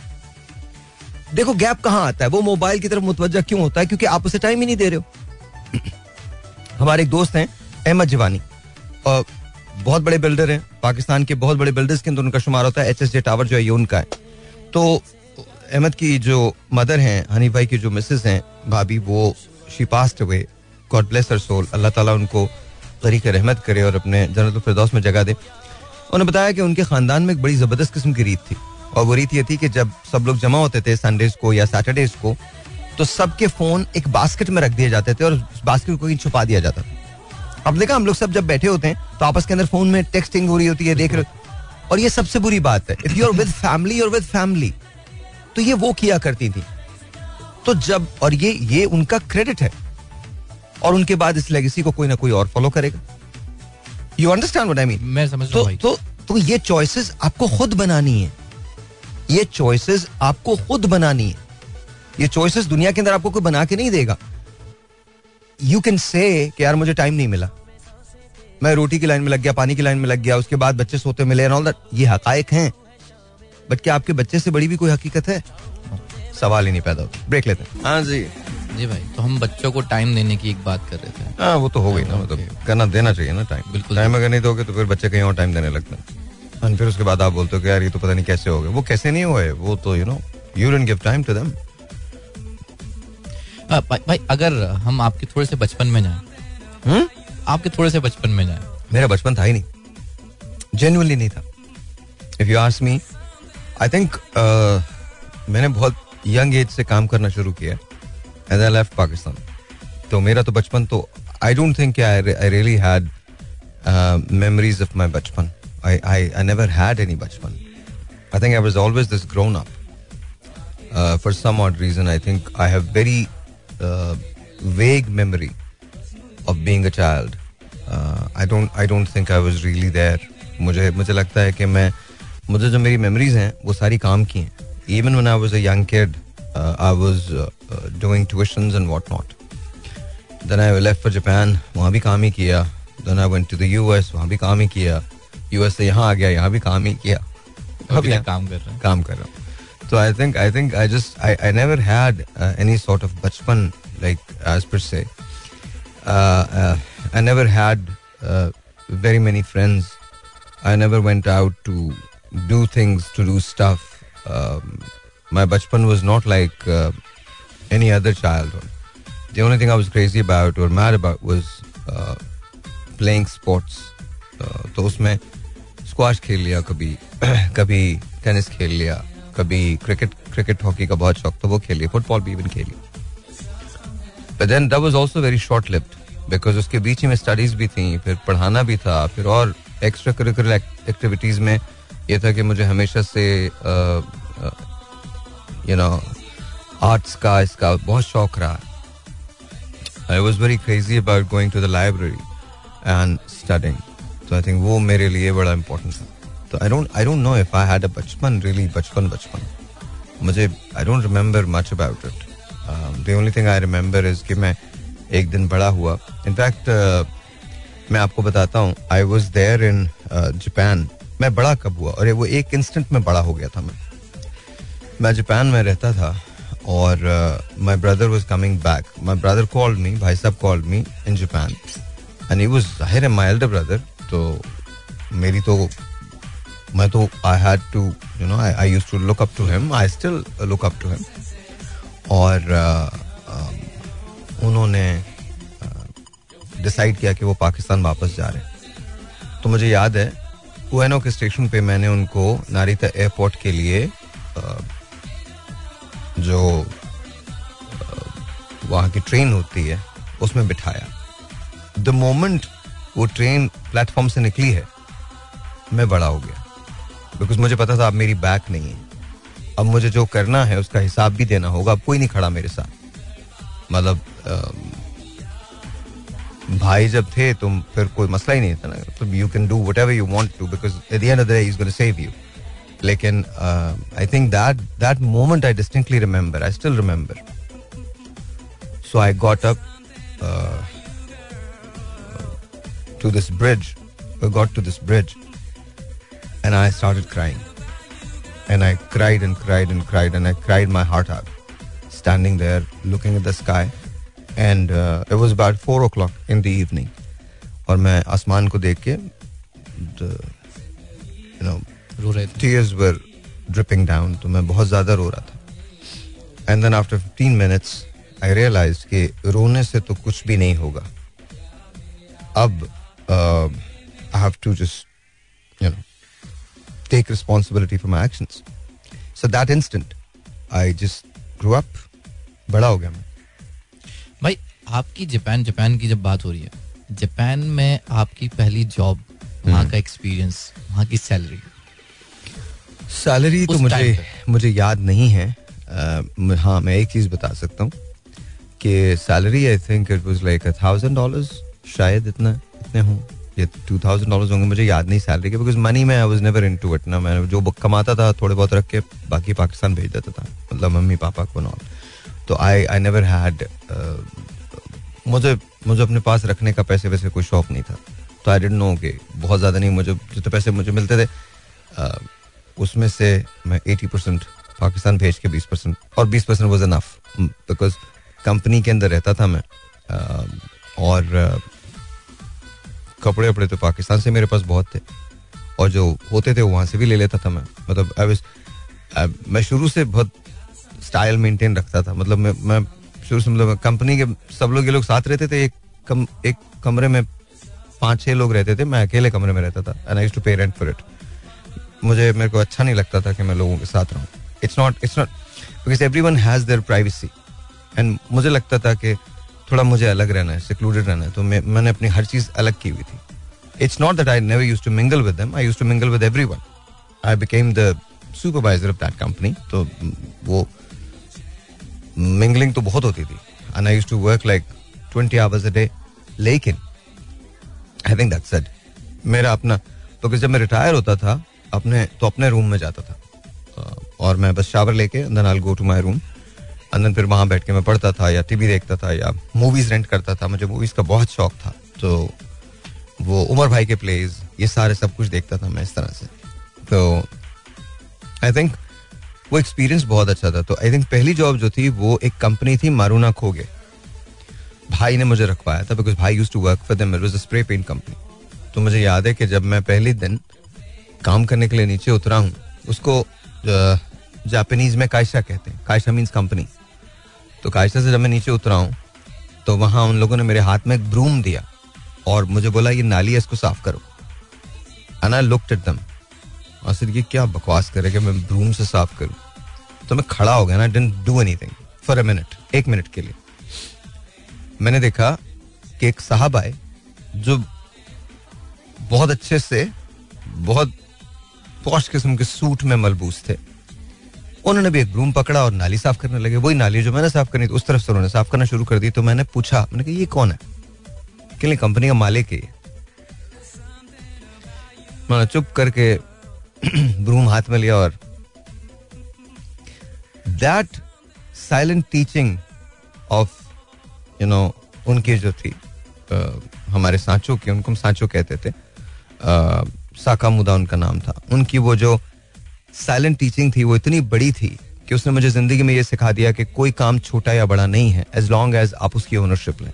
देखो गैप कहाँ आता है? वो मोबाइल की तरफ़ मुतवजा क्यों होता है? क्योंकि आप उसे टाइम ही नहीं दे रहे हो। हमारे एक दोस्त हैं, अहमद जवानी। और बहुत बड़े बिल्डर हैं। पाकिस्तान के बहुत बड़े बिल्डर्स के अंदर उनका शुमार होता है एच एस टावर जो है, ये उनका है। तो अहमद की जो मदर हैं, हनी भाई की जो मिसेस हैं, भाभी, वो she passed away God bless her soul Allah ताला उनको तरीक रहमत करे और अपने जन्नत फिरदौस में जगह दे। उन्होंने बताया कि उनके खानदान में एक बड़ी ज़बरदस्त किस्म की रीत थी। और वो रीत ये थी कि जब सब लोग जमा होते थे संडेज को या सैटरडेज को तो सबके फ़ोन एक बास्केट में रख दिए जाते थे और उस बास्केट को कहीं छुपा दिया जाता था। अब देखा, हम लोग सब जब बैठे होते हैं तो आपस के अंदर फ़ोन में टेक्सटिंग हो रही होती है, देख रहे और ये सबसे बुरी बात है। If you are with family और विद फैमिली तो ये वो किया करती थी। तो जब और ये ये उनका क्रेडिट है। और उनके बाद इस लेगेसी को कोई ना कोई और फॉलो करेगा। You understand what I mean मैं समझ तो तो तो ये चॉइसेस आपको खुद बनानी है। ये चॉइसेस आपको खुद बनानी है। ये चॉइसेस दुनिया के अंदर आपको कोई बना के नहीं देगा। यू कैन से कि यार मुझे टाइम नहीं मिला। मैं रोटी की लाइन में लग गया पानी की लाइन में लग गया उसके बाद बच्चे सोते मिले एंड ऑल दैट ये हकायक हैं। बट क्या आपके बच्चे से बड़ी भी कोई हकीकत है? सवाल ही नहीं पैदा होता। ब्रेक लेते हैं। हाँ जी। जी भाई तो हम बच्चों को टाइम देने की एक बात कर रहे थे। हाँ वो तो हो गई ना मतलब करना देना चाहिए ना टाइम बिल्कुल। टाइम अगर नहीं दोगे तो फिर बच्चे कहीं और टाइम देने लगते हैं। और फिर उसके बाद आप बोलते हो कि यार ये तो पता नहीं कैसे हो गए। वो कैसे नहीं हुए? वो तो you know you didn't give time to them भाई, भाई अगर हम आपके थोड़े से बचपन में जाएँ। आपके थोड़े से बचपन में जाएँ। मेरा बचपन था ही नहीं। जेन्युइनली नहीं था। If you ask me I think मैंने बहुत यंग एज से काम करना शुरू किया एज आई लेफ़्ट पाकिस्तान तो मेरा तो बचपन तो I don't think I really had memories of my बचपन I I I never had any बचपन I think I was always this grown up for some odd reason I think I have very vague memory of being a child. Uh, I I don't think I was really there. मुझे मुझे लगता है कि मैं मुझे जो मेरी memories हैं वो सारी काम की हैं। Even a young kid uh, I was uh, uh, doing tuitions and what not then I left for Japan वहाँ भी काम ही किया। Then I went to the US वहाँ भी काम ही किया। US से यहाँ आ गया यहाँ भी काम ही किया। अब यहाँ काम कर रहे हैं? काम कर रहा हूँ। तो I think I think I just I I never had any sort of बचपन लाइक एज पर से I never had very many friends I never went out to do things to do stuff my बचपन was not like any other childhood. The only thing I was crazy about or mad about was uh, playing sports. Uh, तो उसमें squash खेल लिया कभी कभी tennis खेल लिया कभी क्रिकेट क्रिकेट हॉकी का बहुत शौक था वो खेल लिया फुटबॉल भी इवन खेल लिया but then that was also very short lived because उसके बीच ही में स्टडीज़ भी थी फिर पढ़ाना भी था फिर और एक्स्ट्रा करिकुलर एक्टिविटीज़ में ये था कि मुझे हमेशा से यू नो आर्ट्स का इसका बहुत शौक रहा। I was very crazy about going to the library and studying तो आई थिंक वो मेरे लिए बड़ा इंपॉर्टेंट था। तो I don't I don't know if I had a बचपन रियली बचपन बचपन। मुझे I don't remember much about it the only thing I remember is कि मैं एक दिन बड़ा हुआ। इनफैक्ट मैं आपको बताता हूँ I was there in Japan मैं बड़ा कब हुआ? और वो एक इंस्टेंट में बड़ा हो गया था मैं। मैं जापान में रहता था और my brother was coming back my brother called me भाई साहब called me in Japan and he was ज़ाहिर है माई एल्डर ब्रदर तो मेरी तो मैं तो I had to you know I used to look up to him I still look up to him और uh, um, उन्होंने डिसाइड किया कि वो पाकिस्तान वापस जा रहे हैं। तो मुझे याद है उएनो के स्टेशन पे मैंने उनको नारिता एयरपोर्ट के लिए जो वहाँ की ट्रेन होती है, उसमें बिठाया। द मोमेंट वो ट्रेन प्लेटफॉर्म से निकली है, मैं बड़ा हो गया। बिकॉज़ मुझे पता था अब मेरी बैक नहीं है। अब मुझे जो करना है, उसका हिसाब भी देना होगा। अब कोई नहीं खड़ा मेरे साथ। मतलब भाई जब थे तुम फिर कोई मसला ही नहीं था ना तो you can do whatever you want to because at the end of the day is gonna save you लेकिन I think that that moment I distinctly remember I still remember so I got up to this bridge we got to this bridge and i started crying and i cried and cried and cried and i cried my heart out standing there looking at the sky and it was about four o'clock in the evening और मैं आसमान को देख के dripping down तो मैं बहुत ज़्यादा रो रहा था। And then after fifteen minutes I realise के रोने से तो कुछ भी नहीं होगा। अब I have to just you know take responsibility for my action so that instant I just grow up बड़ा हो गया मैं। आपकी जापान जापान की जब बात हो रही है जापान में आपकी पहली जॉब वहाँ हम्म। का एक्सपीरियंस वहाँ की सैलरी सैलरी तो मुझे मुझे याद नहीं है। uh, हाँ मैं एक चीज़ बता सकता हूँ कि salary I think it was like a thousand dollars शायद इतना इतने हों। ये टू थाउज़ेंड डॉलर्स होंगे मुझे याद नहीं सैलरी के बिकॉज़ मनी में I was never into it ना। मैं जो कमाता था थोड़े बहुत रख के बाकी पाकिस्तान भेज देता था मतलब मम्मी पापा को नॉल तो आई आई नेवर हैड मुझे मुझे अपने पास रखने का पैसे वैसे कोई शौक नहीं था। तो आई डेंट नो कि बहुत ज़्यादा नहीं मुझे जितने पैसे मुझे मिलते थे उसमें से मैं एटी परसेंट पाकिस्तान भेज के बीस परसेंट और बीस percent was enough because company के अंदर रहता था मैं। uh, और कपड़े वपड़े तो पाकिस्तान से मेरे पास बहुत थे और जो होते थे वहाँ से भी ले लेता था मैं। मतलब आई वाज मैं शुरू से बहुत स्टाइल मेंटेन रखता था। मतलब मैं मैं शुरू से मतलब कंपनी के सब लोग, ये लोग साथ रहते थे, एक कम, एक कमरे में पाँच छह लोग रहते थे, मैं अकेले कमरे में रहता था and I to pay rent for it मुझे, मेरे को अच्छा नहीं लगता था कि मैं लोगों के साथ रहूँ। It's not it's not because everyone has their privacy and मुझे लगता था कि थोड़ा मुझे अलग रहना है सिक्लूडेड रहना है तो मैं, मैंने अपनी हर चीज़ अलग की हुई थी। It's not that I never used to mingle with I used to mingle with everyone I became the supervisor of that company तो वो मिंगलिंग तो बहुत होती थी। And I used to work like twenty hours a day लेकिन I think that's it मेरा अपना तो जब मैं रिटायर होता था, अपने तो अपने रूम में जाता था। और मैं बस शावर लेके then I go to my room and फिर वहाँ बैठ के मैं पढ़ता था, या टीवी देखता था, या मूवीज़ रेंट करता था। मुझे मूवीज़ का बहुत शौक था। तो वो उमर भाई के प्लेज ये सारे सब कुछ देखता था मैं इस तरह से। तो आई थिंक वो एक्सपीरियंस बहुत अच्छा था। तो आई थिंक पहली जॉब जो थी, वो एक कंपनी थी मारूना खोगे भाई ने मुझे रखवाया था बिकॉज़ भाई used to work for them it spray paint company तो मुझे याद है कि जब मैं पहले दिन काम करने के लिए नीचे उतरा हूँ, उसको जापानीज में कायशा कहते हैं। कायशा मीन्स कंपनी तो कायशा से जब मैं नीचे उतरा हूँ तो वहाँ उन लोगों ने मेरे हाथ में एक ब्रूम दिया और मुझे बोला, ये नाली है इसको साफ़ करो। लुक्ड एट दम सिर्फ़ ये क्या बकवास करे कि मैं ब्रूम से साफ़ करूँ? तो मैं खड़ा हो गया ना didn't do anything for a minute एक मिनट के लिए। मैंने देखा कि एक साहब आए, जो बहुत अच्छे से, बहुत पौष किस्म के सूट में मलबूस थे। उन्होंने भी एक ब्रूम पकड़ा और नाली साफ़ करने लगे। वही नाली जो मैंने साफ़ करनी थी, उस तरफ़ से उन्होंने साफ़ करना शुरू कर दी। तो मैंने पूछा, मैंने कहा, ये कौन है? कि कंपनी का मालिक है मैंने चुप करके ब्रूम हाथ में लिया और that silent teaching of you know उनकी जो थी uh, हमारे सांचो की उनको हम सांचो कहते थे uh, साका मुदा उनका नाम था। उनकी वो जो साइलेंट टीचिंग थी वो इतनी बड़ी थी कि उसने मुझे ज़िंदगी में ये सिखा दिया कि कोई काम छोटा या बड़ा नहीं है एज लॉन्ग एज आप उसकी ओनरशिप लें।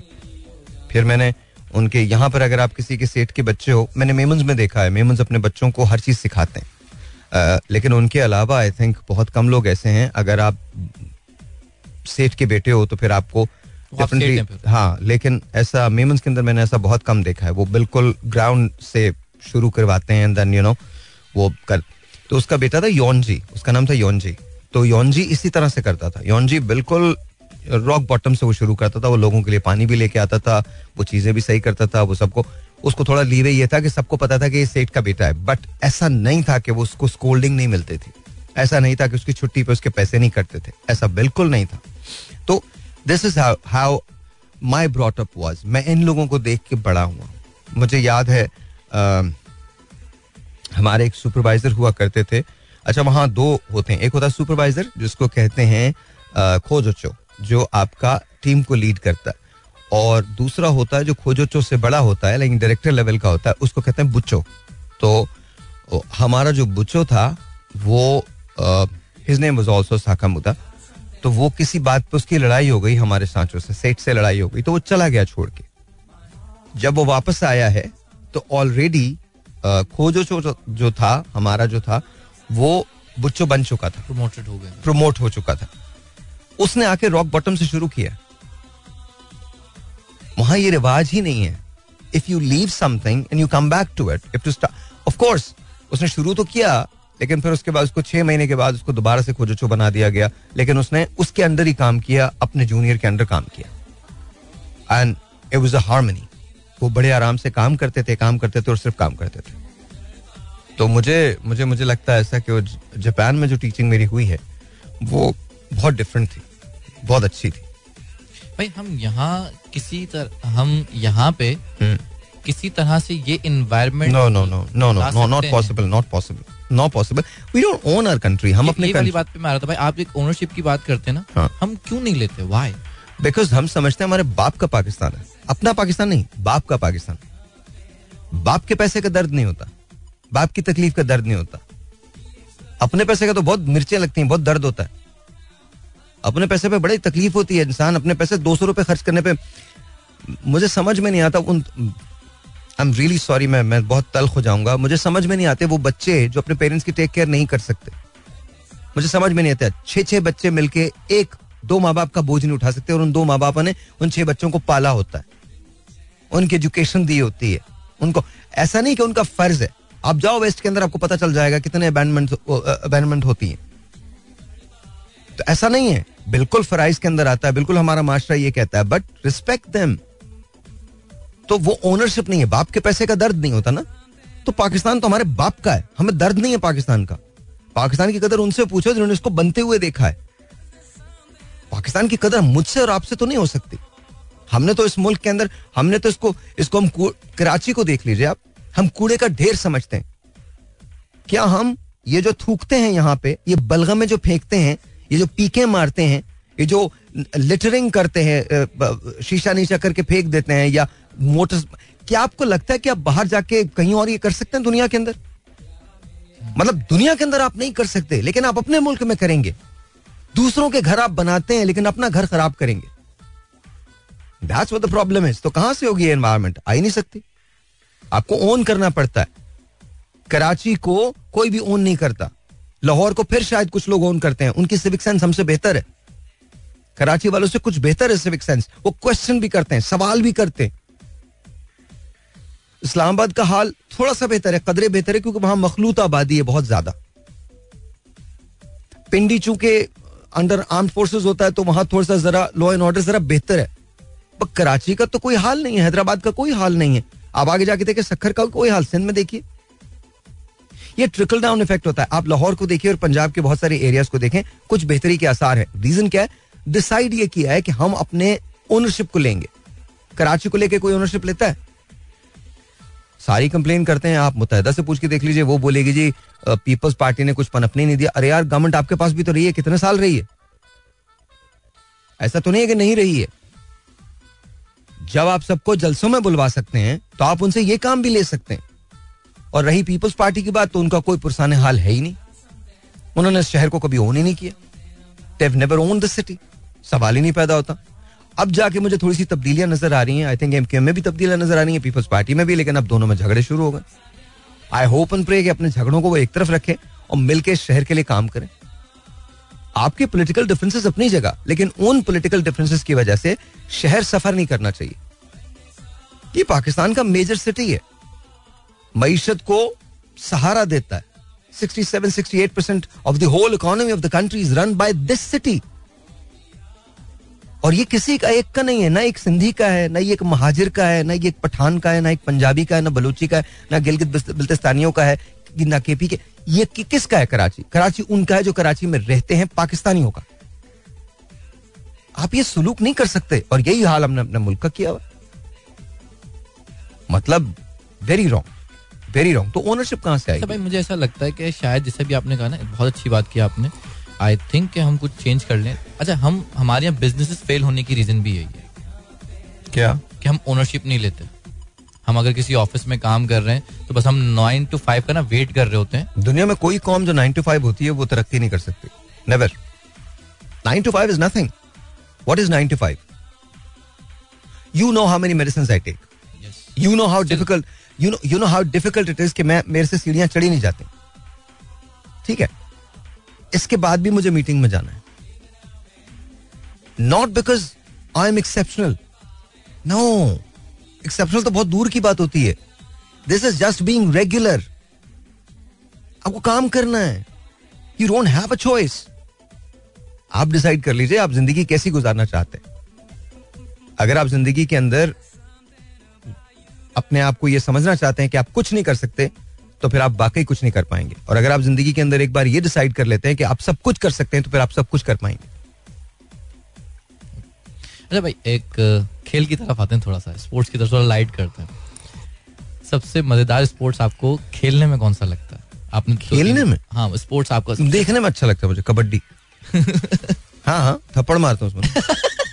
फिर मैंने उनके यहाँ पर अगर आप किसी के सेठ के बच्चे हो मैंने मेमन्स में देखा है मेमन्स अपने बच्चों को हर चीज़ सिखाते हैं। लेकिन उनके अलावा आई थिंक बहुत कम लोग ऐसे हैं अगर आप सेठ के बेटे हो तो फिर आपको तो हाँ लेकिन ऐसा मेमन्स के अंदर मैंने ऐसा बहुत कम देखा है। वो बिल्कुल ग्राउंड से शुरू करवाते हैं देन यू नो वो कर तो उसका बेटा था योनजी उसका नाम था योनजी तो योनजी इसी तरह से करता था। योनजी बिल्कुल रॉक बॉटम से वो शुरू करता था वो लोगों के लिए पानी भी लेके आता था वो चीज़ें भी सही करता था वो सबको उसको थोड़ा लीवे ये था कि सबको पता था कि ये सेठ का बेटा है। बट ऐसा नहीं था कि वो उसको स्कोल्डिंग नहीं मिलती थी। ऐसा नहीं था कि उसकी छुट्टी पे उसके पैसे नहीं कटते थे। ऐसा बिल्कुल नहीं था। तो this is how my brought up was मैं इन लोगों को देख के बड़ा हुआ। मुझे याद है आ, हमारे एक सुपरवाइजर हुआ करते थे। अच्छा वहाँ दो होते हैं। एक होता सुपरवाइजर जिसको कहते हैं खोजोचो। जो आपका टीम को लीड करता है। और दूसरा होता है जो खोजोचो से बड़ा होता है लेकिन डायरेक्टर लेवल का होता है उसको कहते हैं बुच्चो। तो हमारा जो बुच्चो था वो his name was also Sakamuda तो वो किसी बात पे उसकी लड़ाई हो गई हमारे सांचों से सेठ से लड़ाई हो गई तो वो चला गया छोड़ के। जब वो वापस आया है तो ऑलरेडी खोजो जो, जो था हमारा जो था वो बुच्चो बन चुका था। प्रोमोटेड हो गया प्रोमोट हो चुका था। उसने आके रॉक बॉटम से शुरू किया। वहाँ ये रिवाज ही नहीं है। If you leave something and you come back to it if to of course उसने शुरू तो किया, लेकिन फिर उसके बाद उसको छह महीने के बाद उसको दोबारा से खोजोचो बना दिया गया। लेकिन उसने उसके अंदर ही काम किया, अपने जूनियर के अंदर काम किया। And it was a harmony वो बड़े आराम से काम करते थे, काम करते थे और सिर्फ़ काम करते थे। तो मुझे मुझे मुझे लगता है ऐसा कि जापान में जो टीचिंग मेरी हुई है, वो बहुत डिफरेंट थी बहुत अच्छी थी। भाई हम यहाँ किसी तरह हम यहाँ पे हम्म। किसी तरह से ये environment no no no no no no not possible not possible not possible we don't own our country हम अपने वाली बात पे मैं आ रहा था भाई आप एक ओनरशिप की बात करते हैं ना हाँ। हम क्यों नहीं लेते? वाई बिकॉज़ हम समझते हैं हमारे बाप का पाकिस्तान है। अपना पाकिस्तान नहीं बाप का पाकिस्तान। बाप के पैसे का दर्द नहीं होता बाप की तकलीफ़ का दर्द नहीं होता। अपने पैसे का तो बहुत मिर्चें लगती हैं बहुत दर्द होता है। अपने पैसे पे बड़ी तकलीफ़ होती है इंसान, अपने पैसे दो सौ रुपए खर्च करने पे। मुझे समझ में नहीं आता उन आई एम रियली सॉरी मैं मैं बहुत तल्ख हो जाऊँगा। मुझे समझ में नहीं आते वो बच्चे जो अपने पेरेंट्स की टेक केयर नहीं कर सकते। मुझे समझ में नहीं आता छह छह बच्चे मिलके एक, दो माँ बाप का बोझ नहीं उठा सकते और उन दो माँ बाप ने उन छह बच्चों को पाला होता है। उनकी एजुकेशन दी होती है। उनको, ऐसा नहीं कि उनका फ़र्ज़ है। आप जाओ वेस्ट के अंदर, आपको पता चल जाएगा कितने अबैंडमेंट अबैंडमेंट होती हैं। तो ऐसा नहीं है। बिल्कुल फराइज के अंदर आता है, बिल्कुल हमारा माशरा ये कहता है बट रिस्पेक्ट देम तो वो ओनरशिप नहीं है। बाप के पैसे का दर्द नहीं होता ना। तो पाकिस्तान तो हमारे बाप का है। हमें दर्द नहीं है पाकिस्तान का। पाकिस्तान की कदर उनसे पूछो जिन्होंने इसको बनते हुए देखा है। पाकिस्तान की कदर मुझसे और आपसे तो नहीं हो सकती। हमने तो इस मुल्क के अंदर, हमने तो इसको इसको हम कराची को देख लीजिए आप। हम कूड़े का ढेर समझते हैं। क्या हम ये जो थूकते हैं यहाँ पे, ये बलगम में जो फेंकते हैं ये जो पीके मारते हैं, ये जो लिटरिंग करते हैं शीशा नीचा करके फेंक देते हैं या मोटर, क्या आपको लगता है कि आप बाहर जाके कहीं और ये कर सकते हैं दुनिया के अंदर? मतलब दुनिया के अंदर आप नहीं कर सकते, लेकिन आप अपने मुल्क में करेंगे। दूसरों के घर आप बनाते हैं, लेकिन अपना घर खराब करेंगे। प्रॉब्लम तो कहाँ से होगी एनवायरमेंट आ ही नहीं सकती। आपको ओन करना पड़ता है। कराची को कोई भी ओन नहीं करता। लाहौर को फिर शायद कुछ लोग ओन करते हैं। उनकी सिविक सेंस हमसे बेहतर है। कराची वालों से कुछ बेहतर है सिविक सेंस वो क्वेश्चन भी करते हैं, सवाल भी करते हैं। इस्लामाबाद का हाल थोड़ा सा बेहतर है, कदरे बेहतर है, क्योंकि वहाँ मखलूत आबादी है बहुत ज़्यादा। पिंडी चूँकि अंडर आर्म फोर्सेस होता है तो वहाँ थोड़ा सा जरा लॉ एंड ऑर्डर जरा बेहतर है। पर कराची का तो कोई हाल नहीं है, हैदराबाद का कोई हाल नहीं है। आप आगे जाके देखें, सखर का कोई हाल, सिंध में देखिए। ये ट्रिकल डाउन इफ़ेक्ट होता है। आप लाहौर को देखिए और पंजाब के बहुत सारे एरियाज़ को देखें, कुछ बेहतरी के आसार है। रीजन क्या है? डिसाइड ये किया है कि हम अपने ओनरशिप को लेंगे। कराची को लेके कोई ओनरशिप लेता है? सारी कंप्लेन करते हैं आप मुतहदा से पूछ के देख लीजिए, वो बोलेगी, जी पीपल्स पार्टी ने कुछ पनपने नहीं दिया। अरे यार गवर्नमेंट आपके पास भी तो रही है, कितने साल रही है? ऐसा तो नहीं है कि नहीं रही है। जब आप सबको जलसों में बुलवा सकते हैं तो आप उनसे ये काम भी ले सकते हैं। और रही पीपल्स पार्टी की बात तो उनका कोई पुरसाने हाल है ही नहीं। उन्होंने इस शहर को कभी ओन ही नहीं किया। They never own the city सवाल ही नहीं पैदा होता। अब जाके मुझे थोड़ी सी तब्दीलियाँ नज़र आ रही हैं। आई थिंक एम में भी तब्दीलियाँ नज़र आ रही हैं पीपल्स पार्टी में भी, लेकिन अब दोनों में झगड़े शुरू हो गए। आई होप एंड प्रे कि अपने झगड़ों को वो एक तरफ़ रखें और मिलकर शहर के लिए काम करें। आपके पॉलिटिकल डिफरेंसेस अपनी जगह, लेकिन उन पॉलिटिकल डिफरेंसेस की वजह से शहर सफ़र नहीं करना चाहिए। ये पाकिस्तान का मेजर सिटी है। मीशत को सहारा देता है। 67 68 percent of the whole economy of the country is run by this city और ये किसी का एक का नहीं है ना एक सिंधी का है ना ये एक महाजिर का है ना ये एक पठान का है ना एक पंजाबी का है ना बलूची का है ना गिलगित बिल्तिस्तानियों का है ना केपी के। ये कि, किसका है कराची? कराची उनका है जो कराची में रहते हैं पाकिस्तानियों का। आप ये सुलूक नहीं कर सकते और यही हाल हमने अपने मुल्क का किया हुआ। मतलब वेरी रॉन्ग वेरी रॉन्ग तो ओनरशिप कहाँ से अच्छा आएगी? भाई मुझे ऐसा लगता है कि शायद जैसे भी आपने कहा ना बहुत अच्छी बात की आपने आई थिंक कि हम कुछ चेंज कर लें। अच्छा हम हमारे यहाँ बिजनेसेस फेल होने की रीजन भी यही है। क्या? कि हम ओनरशिप नहीं लेते। हम अगर किसी ऑफ़िस में काम कर रहे हैं तो बस हम नाइन टू फाइव का ना वेट कर रहे होते हैं। दुनिया में कोई कॉम जो नाइन टू फाइव होती है वो तरक्की नहीं कर सकती। Never nine to five is nothing what is nine to five you know how many medicine I take you know how difficult you know you know how difficult it is कि मैं, मेरे से सीढ़ियाँ चढ़ी नहीं जाती। ठीक है? इसके बाद भी मुझे मीटिंग में जाना है। Not because I am exceptional no exceptional तो बहुत दूर की बात होती है। This is just being regular आपको काम करना है। You don't have a choice आप डिसाइड कर लीजिए, आप ज़िंदगी कैसी गुजारना चाहते हैं। अगर आप ज़िंदगी के अंदर अपने आप को यह समझना चाहते हैं कि आप कुछ नहीं कर सकते तो फिर आप वाकई कुछ नहीं कर पाएँगे। और अगर आप ज़िंदगी के अंदर एक बार ये डिसाइड कर लेते हैं कि आप सब कुछ कर सकते हैं तो फिर आप सब कुछ कर पाएँगे। अच्छा भाई एक खेल की तरफ़ आते हैं थोड़ा सा स्पोर्ट्स की तरफ़ थोड़ा लाइट करते हैं। सबसे मज़ेदार स्पोर्ट्स आपको खेलने में कौन सा लगता है? आपने तो- खेलने में? हाँ स्पोर्ट्स आपको देखने में अच्छा लगता है मुझे कबड्डी। हाँ हाँ थप्पड़ मारता हूँ उसमें।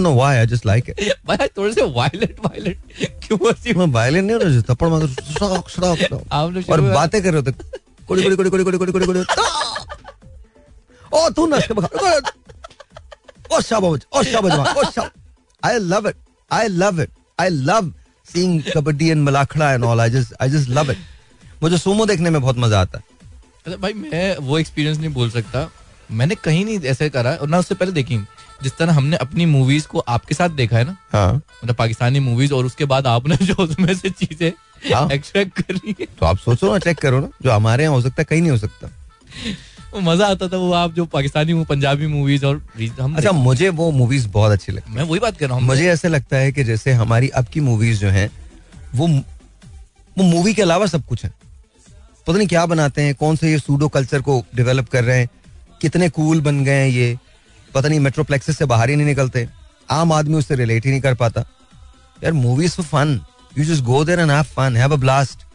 No why I just like it भाई थोड़े से वायलेंट वायलेंट क्यों ऐसी? मैं वायलिन नहीं हो रहा थप्पड़ मारता हूँ, सड़क, सड़क, सड़क। आप लोग और बातें कर रहे होते कुड़ी कुड़ी कुड़ी कुड़ी कुड़ी कुड़ी कुड़ी कुड़ी ओ तू नस के बखा ओ शाबाश ओ शाबाश ओ शाबाश। I love it I love it I love seeing kabaddi and malakhada and all I just I just love it मुझे सुमो देखने में बहुत मज़ा आता है। अच्छा भाई मैं वो एक्सपीरियंस नहीं बोल सकता। मैंने कहीं नहीं ऐसे करा और ना उससे पहले देखी जिस तरह हमने अपनी मूवीज़ को आपके साथ देखा है ना हाँ। मतलब पाकिस्तानी मूवीज़ और उसके बाद आपने जो उसमें से चीज़ें हाँ। एक्सट्रैक्ट करी है। तो आप सोचो ना चेक करो ना जो हमारे यहाँ हो सकता है कहीं नहीं हो सकता। वो मज़ा आता था वो आप जो पाकिस्तानी वो पंजाबी मूवीज़ और हम अच्छा मुझे वो मूवीज़ बहुत अच्छी लगती मैं वही बात कर रहा हूँ मुझे ऐसा लगता है कि जैसे हमारी अब की मूवीज़ जो हैं वो वो मूवी के अलावा सब कुछ है। पता नहीं क्या बनाते हैं कौन से ये सूडो कल्चर को डेवलप कर रहे हैं कितने कूल बन गए हैं ये। पता नहीं मेट्रोप्लेक्सेस से बाहर ही नहीं निकलते। आम आदमी उससे रिलेट ही नहीं कर पाता। यार movies for fun you just go there and have fun have a blast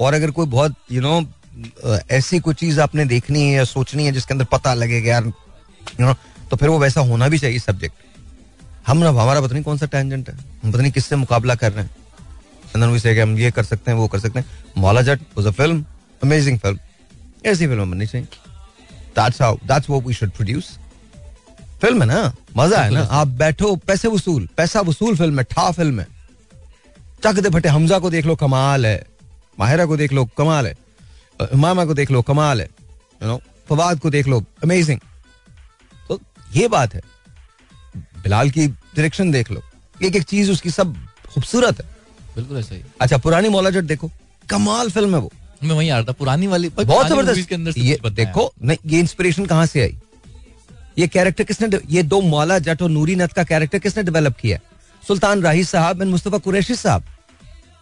और अगर कोई बहुत यू you नो know, ऐसी कोई चीज़ आपने देखनी है या सोचनी है जिसके अंदर पता लगेगा यार यू नो तो फिर वो वैसा होना भी चाहिए सब्जेक्ट हम ना हमारा पता नहीं कौन सा टेंजेंट है। हम पता नहीं किससे मुकाबला कर रहे हैं। We कि हम ये कर सकते हैं वो कर सकते हैं। Maula Jatt was a film amazing film ऐसी फ़िल्म बननी चाहिए। That's how that's what we should produce film है ना? मज़ा है ना? आप बैठो पैसे वसूल पैसा वसूल फ़िल्म है ठा फ़िल्म है। चक दे फटे हमजा को देख लो कमाल है। माहिरा को देख लो कमाल है। इमामा को देख लो कमाल है। यू नो फवाद को देख लो अमेजिंग तो ये बात है। बिलाल की डायरेक्शन देख लो। एक एक चीज़ उसकी सब खूबसूरत है। बिल्कुल ऐसा ही। अच्छा पुरानी मौला जट देखो। कमाल फ़िल्म है वो। मैं वही आ रहा था पुरानी वाली बहुत ज़बरदस्त। ये देखो नहीं ये इंस्पिरेशन कहाँ से आई? ये कैरेक्टर किसने ये दो मौला जट और नूरी नथ का कैरेक्टर किसने डेवलप किया? सुल्तान राही साहब एंड मुस्तफ़ा कुरैशी साहब।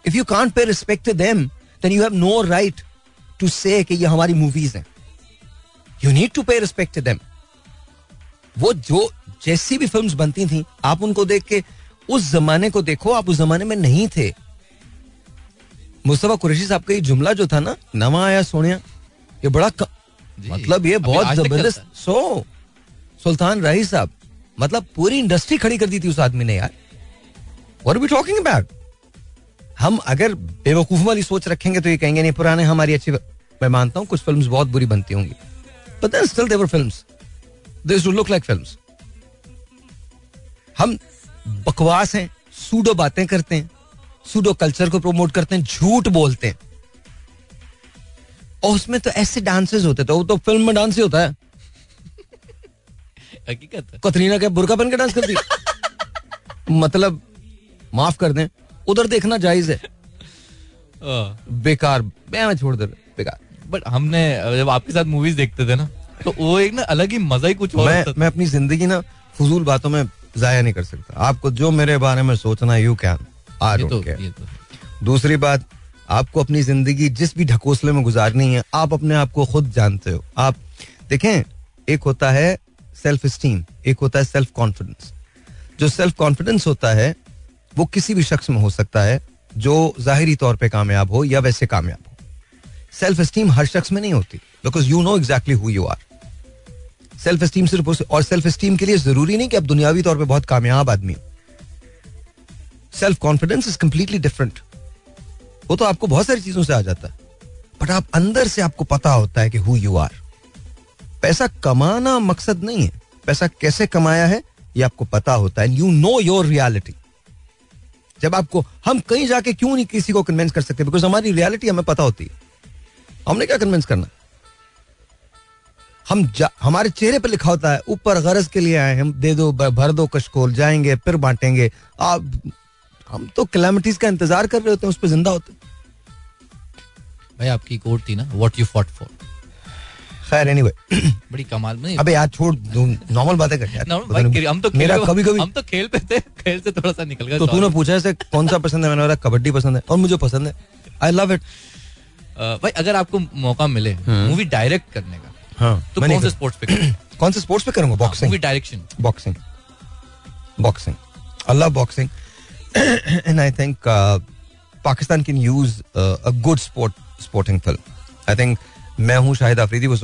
If you can't pay respect them then you have no right to say कि ये हमारी मूवीज़ हैं। You need to pay respect them वो जो जैसी भी फिल्म्स बनती थी आप उनको देख के उस जमाने को देखो आप उस जमाने में नहीं थे। मुस्तफ़ा कुरैशी साहब का ये जुमला जो था ना नवा आया सोनिया ये बड़ा क... मतलब ये बहुत ज़बरदस्त। सो सुल्तान राही साहब मतलब पूरी इंडस्ट्री खड़ी कर दी थी उस आदमी ने यार। और बी टॉकिंग अबाउट हम अगर बेवकूफ़ वाली सोच रखेंगे तो ये कहेंगे, नहीं, पुराने हमारी अच्छी मैं मानता हूँ, कुछ फ़िल्म बहुत बुरी बनती होंगी। But then still their films this look like film हम बकवास हैं, सूडो बातें करते हैं, सूडो कल्चर को प्रमोट करते हैं, झूठ बोलते हैं। और उसमें तो ऐसे डांसेस होते थे वो तो फ़िल्म में डांस ही होता है। हकीकत है। कतरीना क्या बुरका पहन के डांस करती? मतलब माफ़ कर दें उधर देखना जायज़ है। बेकार मैं छोड़ दे बेकार। बट हमने जब आपके साथ मूवीज़ देखते थे ना तो वो एक ना अलग ही मज़ा ही कुछ और मैं मैं अपनी ज़िंदगी ना फजूल बातों में जाया नहीं कर सकता। आपको जो मेरे बारे में सोचना यू कैन आई तो डोंट केयर तो। दूसरी बात आपको अपनी ज़िंदगी जिस भी ढकोसले में गुजारनी है आप अपने आप को खुद जानते हो। आप देखें एक होता है सेल्फ स्टीम एक होता है सेल्फ कॉन्फिडेंस जो सेल्फ कॉन्फिडेंस होता है, वो किसी भी शख्स में हो सकता है, जो जाहिरी तौर पे कामयाब हो या वैसे कामयाब हो। सेल्फ स्टीम हर शख्स में नहीं होती because you know exactly who you are self esteem सिर्फ़ और सेल्फ स्टीम के लिए ज़रूरी नहीं कि आप दुनियावी तौर पे बहुत कामयाब आदमी हो। Self confidence is completely different वो तो आपको बहुत सारी चीज़ों से आ जाता है। बट आप अंदर से आपको पता होता है कि हु यू आर पैसा कमाना मकसद नहीं है। पैसा कैसे कमाया है, ये आपको पता होता है। यू नो योर रियलिटी जब आपको, हम कहीं जाके क्यों नहीं किसी को कन्विंस कर सकते? बिकॉज़ हमारी रियलिटी हमें पता होती है। हमने क्या कन्विंस करना? हम हमारे चेहरे पर लिखा होता है, ऊपर गरज के लिए आए हम दे दो भर दो कशकोल, जाएँगे, फिर बांटेंगे। आप, हम तो कैलामिटीज का इंतज़ार कर रहे होते हैं, उस पर ज़िंदा होते भाई, आपकी कोट थी ना व्हाट यू फॉट फॉर खैर एनीवे बड़ी कमाल में अबे यार छोड़ नॉर्मल बातें कर यार हम तो मेरा कभी कभी हम तो खेल पे थे खेल से थोड़ा सा निकल गए तो तूने पूछा ऐसे कौन सा पसंद है? मैंने बोला कबड्डी पसंद है और मुझे पसंद है। आई लव इट भाई अगर आपको मौका मिले मूवी डायरेक्ट करने का हाँ तो कौन से स्पोर्ट्स पे कौन से स्पोर्ट्स पे करूँगा? Boxing movie boxing direction boxing boxing. I love boxing, and I think uh, Pakistan can use uh, a good sport sporting film. मैं हूँ Shahid Afridi was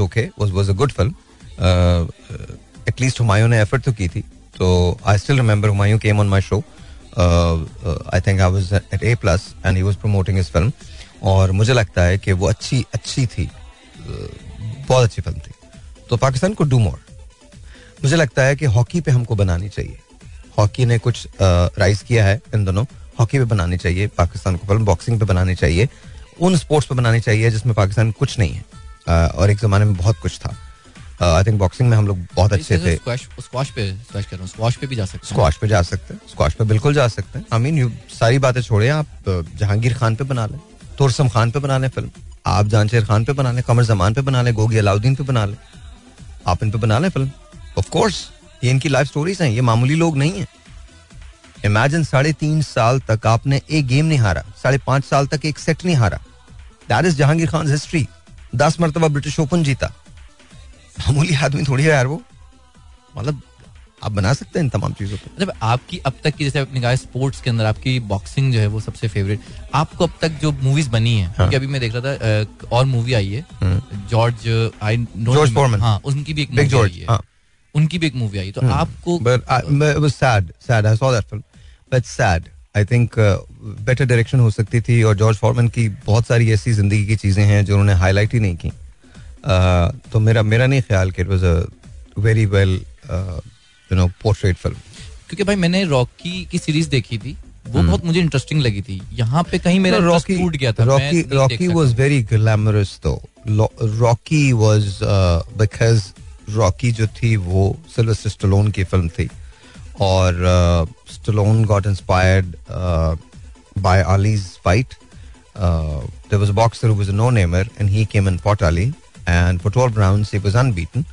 good film. Uh, uh, at least Humayun ने effort तो की थी. तो I still remember Humayun on my show. Uh, uh, I think I was at A plus and he was promoting his और मुझे लगता है कि वो अच्छी अच्छी थी। Uh, बहुत अच्छी फ़िल्म थी। तो पाकिस्तान को डू मोर मुझे लगता है कि हॉकी पे हमको बनानी चाहिए। हॉकी ने कुछ राइज किया है इन दोनों। हॉकी पे बनानी चाहिए पाकिस्तान को फ़िल्म बॉक्सिंग पे बनानी चाहिए। उन स्पोर्ट्स पे बनानी चाहिए जिसमें पाकिस्तान कुछ नहीं है। uh, और एक जमाने में बहुत कुछ था। आई थिंक बॉक्सिंग में हम लोग बहुत अच्छे थे। स्क्वाश पे स्क्वाश कर रहा हूँ। स्क्वाश पे भी जा सकते हैं। स्क्वाश पे जा सकते हैं। स्क्वाश पे बिल्कुल जा सकते हैं। आई मीन यू सारी बातें छोड़े आप जहांगीर खान पे बना लें तोरसम खान पे बना लें फ़िल्म। आप जानशेर खान पे बना लें कमर जमान पे बना लें गोगी अलाउद्दीन पे बना लें। आप इन पे बना लें फ़िल्म। ऑफ़ कोर्स ये इनकी लाइफ स्टोरीज हैं ये मामूली लोग नहीं हैं। इमेजिन साढ़े तीन साल तक आपने एक गेम नहीं हारा साढ़े पाँच साल तक एक सेट नहीं हारा। That is Jahangir Khan history दस मरतबा ब्रिटिश ओपन जीता। मामूली आदमी थोड़ी है यार वो। मतलब आप बना सकते हैं इन तमाम चीज़ों को। मतलब आपकी अब तक की जैसे आपने कहा स्पोर्ट्स के अंदर आपकी बॉक्सिंग जो है वो सबसे फेवरेट आपको अब तक जो मूवीज़ बनी है हाँ। क्योंकि अभी मैं देख रहा था अ, और मूवी आई है जॉर्ज आई George Foreman. हाँ उनकी भी एक मूवी आई है। हाँ. उनकी भी एक मूवी आई तो आपको but I, but it was sad sad I saw think uh, better direction हो सकती थी और जॉर्ज फॉरमैन की बहुत सारी ऐसी ज़िंदगी की चीज़ें हैं जो उन्होंने हाईलाइट ही नहीं की। Uh, तो मेरा मेरा नहीं ख्याल कि it was a very well you know portrait film क्योंकि भाई मैंने रॉकी की सीरीज़ देखी थी वो बहुत मुझे इंटरेस्टिंग लगी थी। यहाँ पे कहीं मेरा इंटरेस्ट टूट गया था Rocky Rocky. Was very glamorous तो रॉकी वाज बिकॉज़ रॉकी जो थी वो सिल्वेस्टर स्टलोन की फ़िल्म थी। और Stallone got inspired by Ali's fight there was a boxer who was a no-namer and he came and fought Ali. And for 12 rounds he was unbeaten.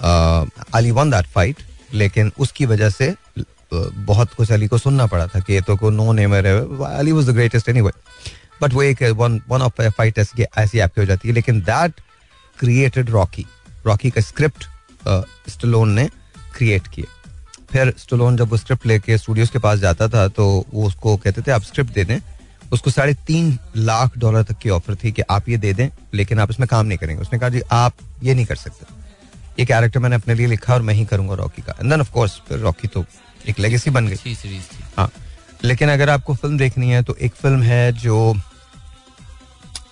Uh, Ali won that लेकिन उसकी वजह से uh, बहुत कुछ अली को सुनना पड़ा था कि ये तो को नो नेमर है। Ali was the greatest anyway but वो एक वन वन ऑफ़ फाइट ऐसी ऐसी आपकी हो जाती है। लेकिन दैट क्रिएटेड रॉकी रॉकी का स्क्रिप्ट स्टलोन ने क्रिएट किया। फिर स्टोलोन जब वो स्क्रिप्ट लेके स्टूडियोज के पास जाता था तो वो उसको कहते थे आप स्क्रिप्ट दे दें। उसको साढ़े तीन लाख डॉलर तक की ऑफ़र थी कि आप ये दे दें लेकिन आप इसमें काम नहीं करेंगे। उसने कहा जी आप ये नहीं कर सकते। ये कैरेक्टर मैंने अपने लिए लिखा और मैं ही करूँगा रॉकी का। एंड देन ऑफ़ कोर्स फिर रॉकी तो एक लेगेसी बन गई। सीरीज़ थी। हाँ। लेकिन अगर आपको फ़िल्म देखनी है तो एक फ़िल्म है जो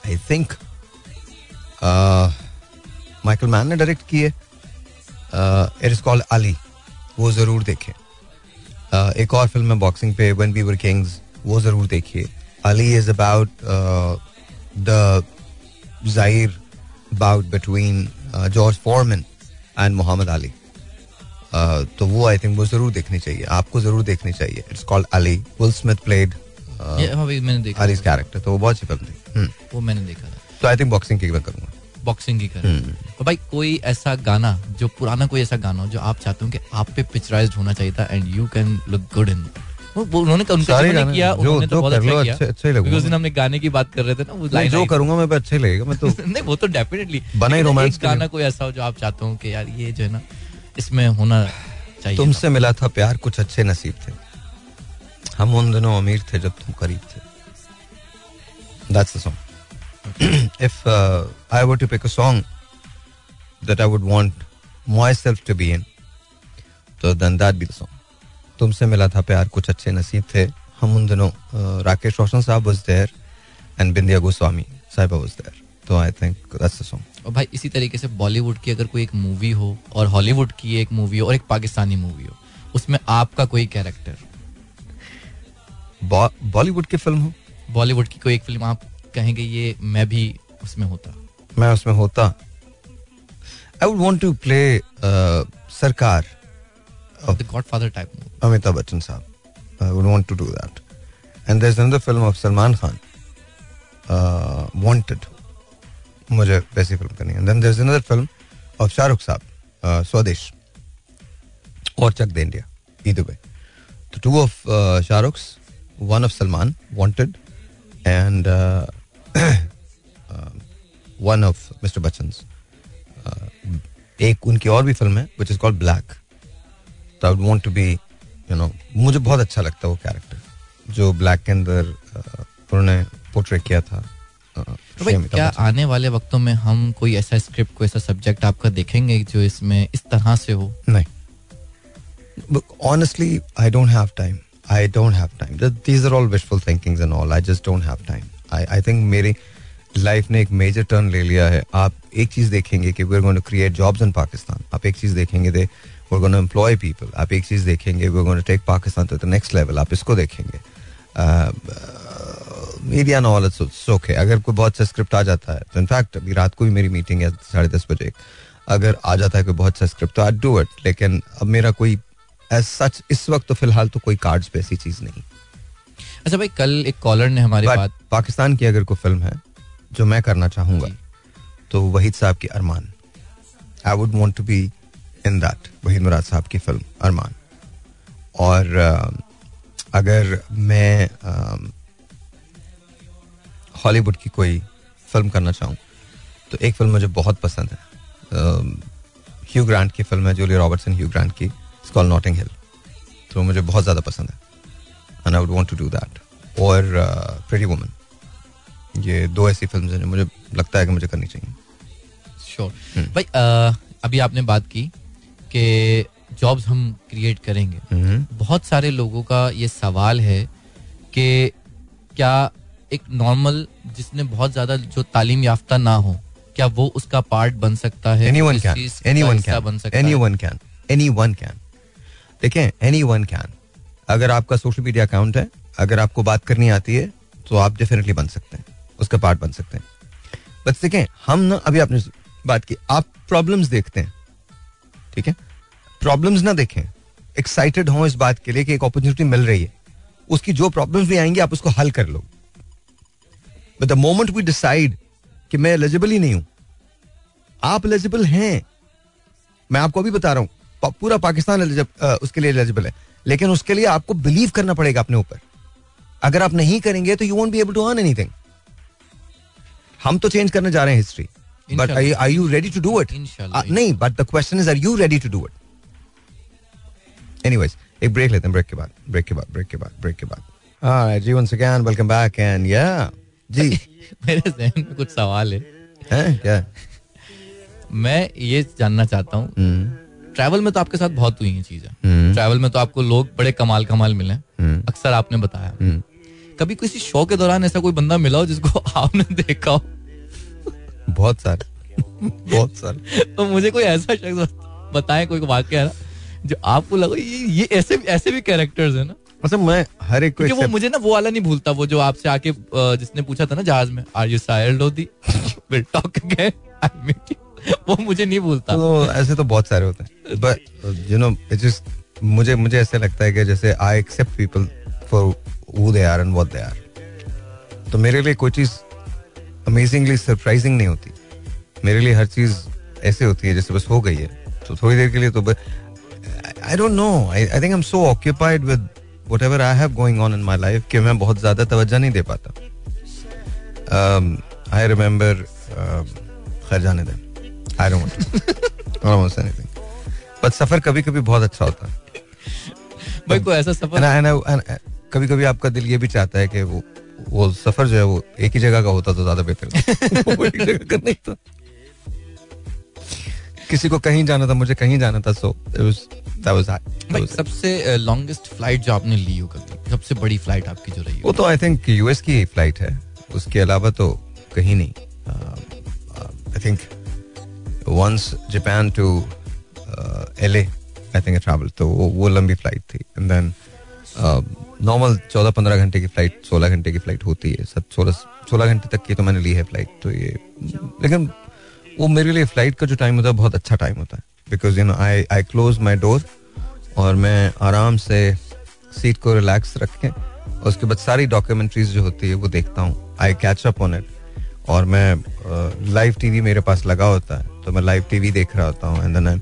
आई थिंक माइकल मैन ने डायरेक्ट की है इट इज़ कॉल्ड अली वो ज़रूर देखें। Uh, एक और फ़िल्म है बॉक्सिंग पे वन वी वर किंग्स वो ज़रूर देखिए। Ali is about the Zaire bout between George Foreman and Muhammad Ali तो वो आई थिंक वो ज़रूर देखनी चाहिए। आपको ज़रूर देखनी चाहिए। It's called Ali Will Smith played मैंने देखा अलीज कैरेक्टर तो वो बहुत अच्छी फ़िल्म थी। हम्म, वो मैंने देखा तो आई थिंक बॉक्सिंग की मैं करूँगा। बॉक्सिंग की कर। और भाई कोई ऐसा गाना जो पुराना कोई ऐसा गाना हो जो आप चाहते हो कि आप पे पिक्चराइज्ड होना चाहिए था and you can look good in उन्होंने किया उन्होंने तो बहुत अच्छा किया। अच्छे- लगूँगा क्योंकि उस दिन हमने गाने की बात कर रहे थे ना वो लाइन जो करूँगा मैं पे लगेगा मैं तो नहीं वो तो डेफिनेटली बना ही romance गाना कोई ऐसा हो जो आप चाहते हो कि यार ये जो है ना इसमें होना चाहिए तुमसे मिला था प्यार कुछ अच्छे नसीब थे। हम उन दिनों अमीर थे जब तुम करीब थे. if uh, I were to pick a song that I would want myself to be in, so then that'd be the song. तुमसे मिला था प्यार कुछ अच्छे नसीब थे हम उन दिनों राकेश रोशन साहब was there and बिंदिया गोस्वामी साहिबा was there. तो I think that's the song. और भाई इसी तरीके से बॉलीवुड की अगर कोई एक मूवी हो और हॉलीवुड की एक मूवी हो और एक पाकिस्तानी मूवी हो उसमें आपका कोई कैरेक्टर बॉलीवुड की फ़िल्म हो बॉलीवुड की कोई एक फ़िल्म आप कहेंगे ये मैं भी उसमें होता। मैं उसमें होता। I would want to play Sarkar the godfather type Amitabh Bachchan sahab. I would want to do that and there is another film of Salman Khan Wanted मुझे वैसी फ़िल्म करनी है। Then there is another film of Shahrukh sahab uh, Swades और Chak De India either way. The two of uh, Shahrukh's one of Salman wanted of Mr. Bachchan's uh, एक उनकी और भी film है which is called Black. So I would want to be you know मुझे बहुत अच्छा लगता है वो कैरेक्टर जो ब्लैक के अंदर uh, उन्होंने पोर्ट्रे किया था uh, तो क्या आने वाले वक्तों में हम कोई ऐसा स्क्रिप्ट कोई ऐसा सब्जेक्ट आपका देखेंगे जो इसमें इस तरह से हो? नहीं। Honestly I don't have time I don't have time these are all wishful thinkings and all I just don't have time I I think मेरी लाइफ ने एक मेजर टर्न ले लिया है। आप एक चीज़ देखेंगे कि we are going to create jobs in Pakistan आप एक चीज़ देखेंगे they we are going to employ people आप एक चीज़ देखेंगे we are going to take Pakistan to the next level आप इसको देखेंगे। मीडिया नॉल ओके अगर कोई बहुत सा स्क्रिप्ट आ जाता है तो इनफैक्ट अभी रात को भी मेरी मीटिंग है साढ़े दस बजे। अगर आ जाता है कोई बहुत सा स्क्रिप्ट तो आई डू इट लेकिन अब मेरा कोई एज सच इस वक्त तो फ़िलहाल तो कोई कार्ड्स पे ऐसी चीज़ नहीं। अच्छा भाई कल एक कॉलर ने हमारे बात पाकिस्तान की अगर कोई फ़िल्म है जो मैं करना चाहूँगा तो वहीद साहब की Armaan. I would want to be in that Waheed Murad sahab की फ़िल्म अरमान। और अगर मैं हॉलीवुड की कोई फ़िल्म करना चाहूँ तो एक फ़िल्म मुझे बहुत पसंद है। ह्यू ग्रांट की फ़िल्म है जूली रॉबर्टसन ह्यू ग्रांट की कॉल नॉटिंग हिल तो मुझे बहुत ज़्यादा पसंद है। I would want to do that और प्रेटी वुमन ये दो ऐसी फ़िल्म हैं जो मुझे लगता है कि मुझे करनी चाहिए। Sure hmm. भाई uh, अभी आपने बात की कि जॉब्स हम क्रिएट करेंगे। हम्म। बहुत सारे लोगों का ये सवाल है कि क्या एक नॉर्मल जिसने बहुत ज़्यादा जो तालीम याफ्ता ना हो क्या वो उसका पार्ट बन सकता है? Anyone can. anyone can. बन सकता anyone can. Anyone can. देखें वन कैन अगर आपका सोशल मीडिया अकाउंट है, अगर आपको बात करनी आती है तो आप डेफिनेटली बन सकते हैं, उसका पार्ट बन सकते हैं। बस देखें, हम ना, अभी आपने बात की, आप प्रॉब्लम्स देखते हैं, ठीक है? प्रॉब्लम्स ना देखें एक्साइटेड हो इस बात के लिए कि एक अपॉर्चुनिटी मिल रही है। उसकी जो प्रॉब्लम्स भी आएँगी, आप उसको हल कर लो। But the moment we decide कि मैं एलिजिबल ही नहीं हूँ, आप एलिजिबल हैं। मैं आपको अभी बता रहा हूँ पूरा पाकिस्तान उसके लिए एलिजिबल है। लेकिन उसके लिए आपको बिलीव करना पड़ेगा अपने ऊपर। अगर आप नहीं करेंगे तो you won't be able to earn anything हम तो चेंज करने जा रहे हैं history but are you ready to do it नहीं but the question is are you ready to do it anyways एक ब्रेक लेते हैं ब्रेक के बाद ब्रेक के बाद ब्रेक के बाद ब्रेक के बाद। जी once again welcome back and या जी मेरे जहन में कुछ सवाल है। हैं क्या? मैं ये जानना चाहता हूँ ट्रैवल हम्म। में तो आपके साथ बहुत हुई है चीज़ें। Travel hmm. में तो आपको लोग बड़े कमाल कमाल मिले। हम्म। अक्सर आपने बताया। कभी किसी शो के दौरान ऐसा कोई बंदा मिला हो जिसको आपने देखा हो? बहुत सारे। बहुत सारे। तो मुझे कोई ऐसा शख्स बताएँ कोई वाक्य जो आपको लगा ये ये ऐसे ऐसे भी कैरेक्टर्स है ना? मतलब मैं हर एक को वो मुझे ना वो वाला नहीं भूलता वो जो आपसे आके जिसने पूछा था ना जहाज़ में आर यू साइल्ड होती will talk again I meet वो मुझे नहीं भूलता। तो ऐसे तो बहुत सारे होते हैं। बट यू नो मुझे मुझे ऐसे लगता है कि जैसे I accept people for who they are and what they are तो मेरे लिए कोई चीज़ अमेजिंगली सरप्राइजिंग नहीं होती। मेरे लिए हर चीज़ ऐसे होती है, जैसे बस हो गई है। तो थोड़ी देर के लिए तो I don't know I think I am so occupied with whatever I have going on in my life कि मैं बहुत ज़्यादा तवज्जो नहीं दे पाता। आई रिमेम्बर खैर जाने दें। I don't want anything but सफ़र कभी कभी बहुत अच्छा होता है। भाई कोई ऐसा सफ़र? कभी कभी आपका दिल ये भी चाहता है कि वो वो सफ़र जो है वो एक ही जगह का होता तो ज़्यादा बेहतर वो एक जगह का नहीं था किसी को कहीं जाना था मुझे कहीं जाना था so that was that. that was सबसे लॉन्गेस्ट uh, फ़्लाइट जो आपने ली हो कभी सबसे बड़ी फ़्लाइट आपकी जो रही वो तो आई थिंक यूएस की फ़्लाइट है। उसके अलावा तो कहीं नहीं। I think once Japan to LA I think travel तो वो, वो लंबी फ़्लाइट थी. एंड देन नॉर्मल चौदह पंद्रह घंटे की फ़्लाइट सोलह घंटे की फ़्लाइट होती है. सब सोलह सोलह घंटे तक की तो मैंने ली है फ़्लाइट तो ये लेकिन वो मेरे लिए फ़्लाइट का जो टाइम होता है बहुत अच्छा टाइम होता है. Because you know I I close my door और मैं आराम से सीट को रिलैक्स रख के उसके बाद सारी डॉक्यूमेंट्रीज जो होती है वो देखता हूँ. I catch up on it और मैं लाइव टीवी मेरे पास लगा होता है तो मैं लाइव टीवी देख रहा होता हूँ एंड देन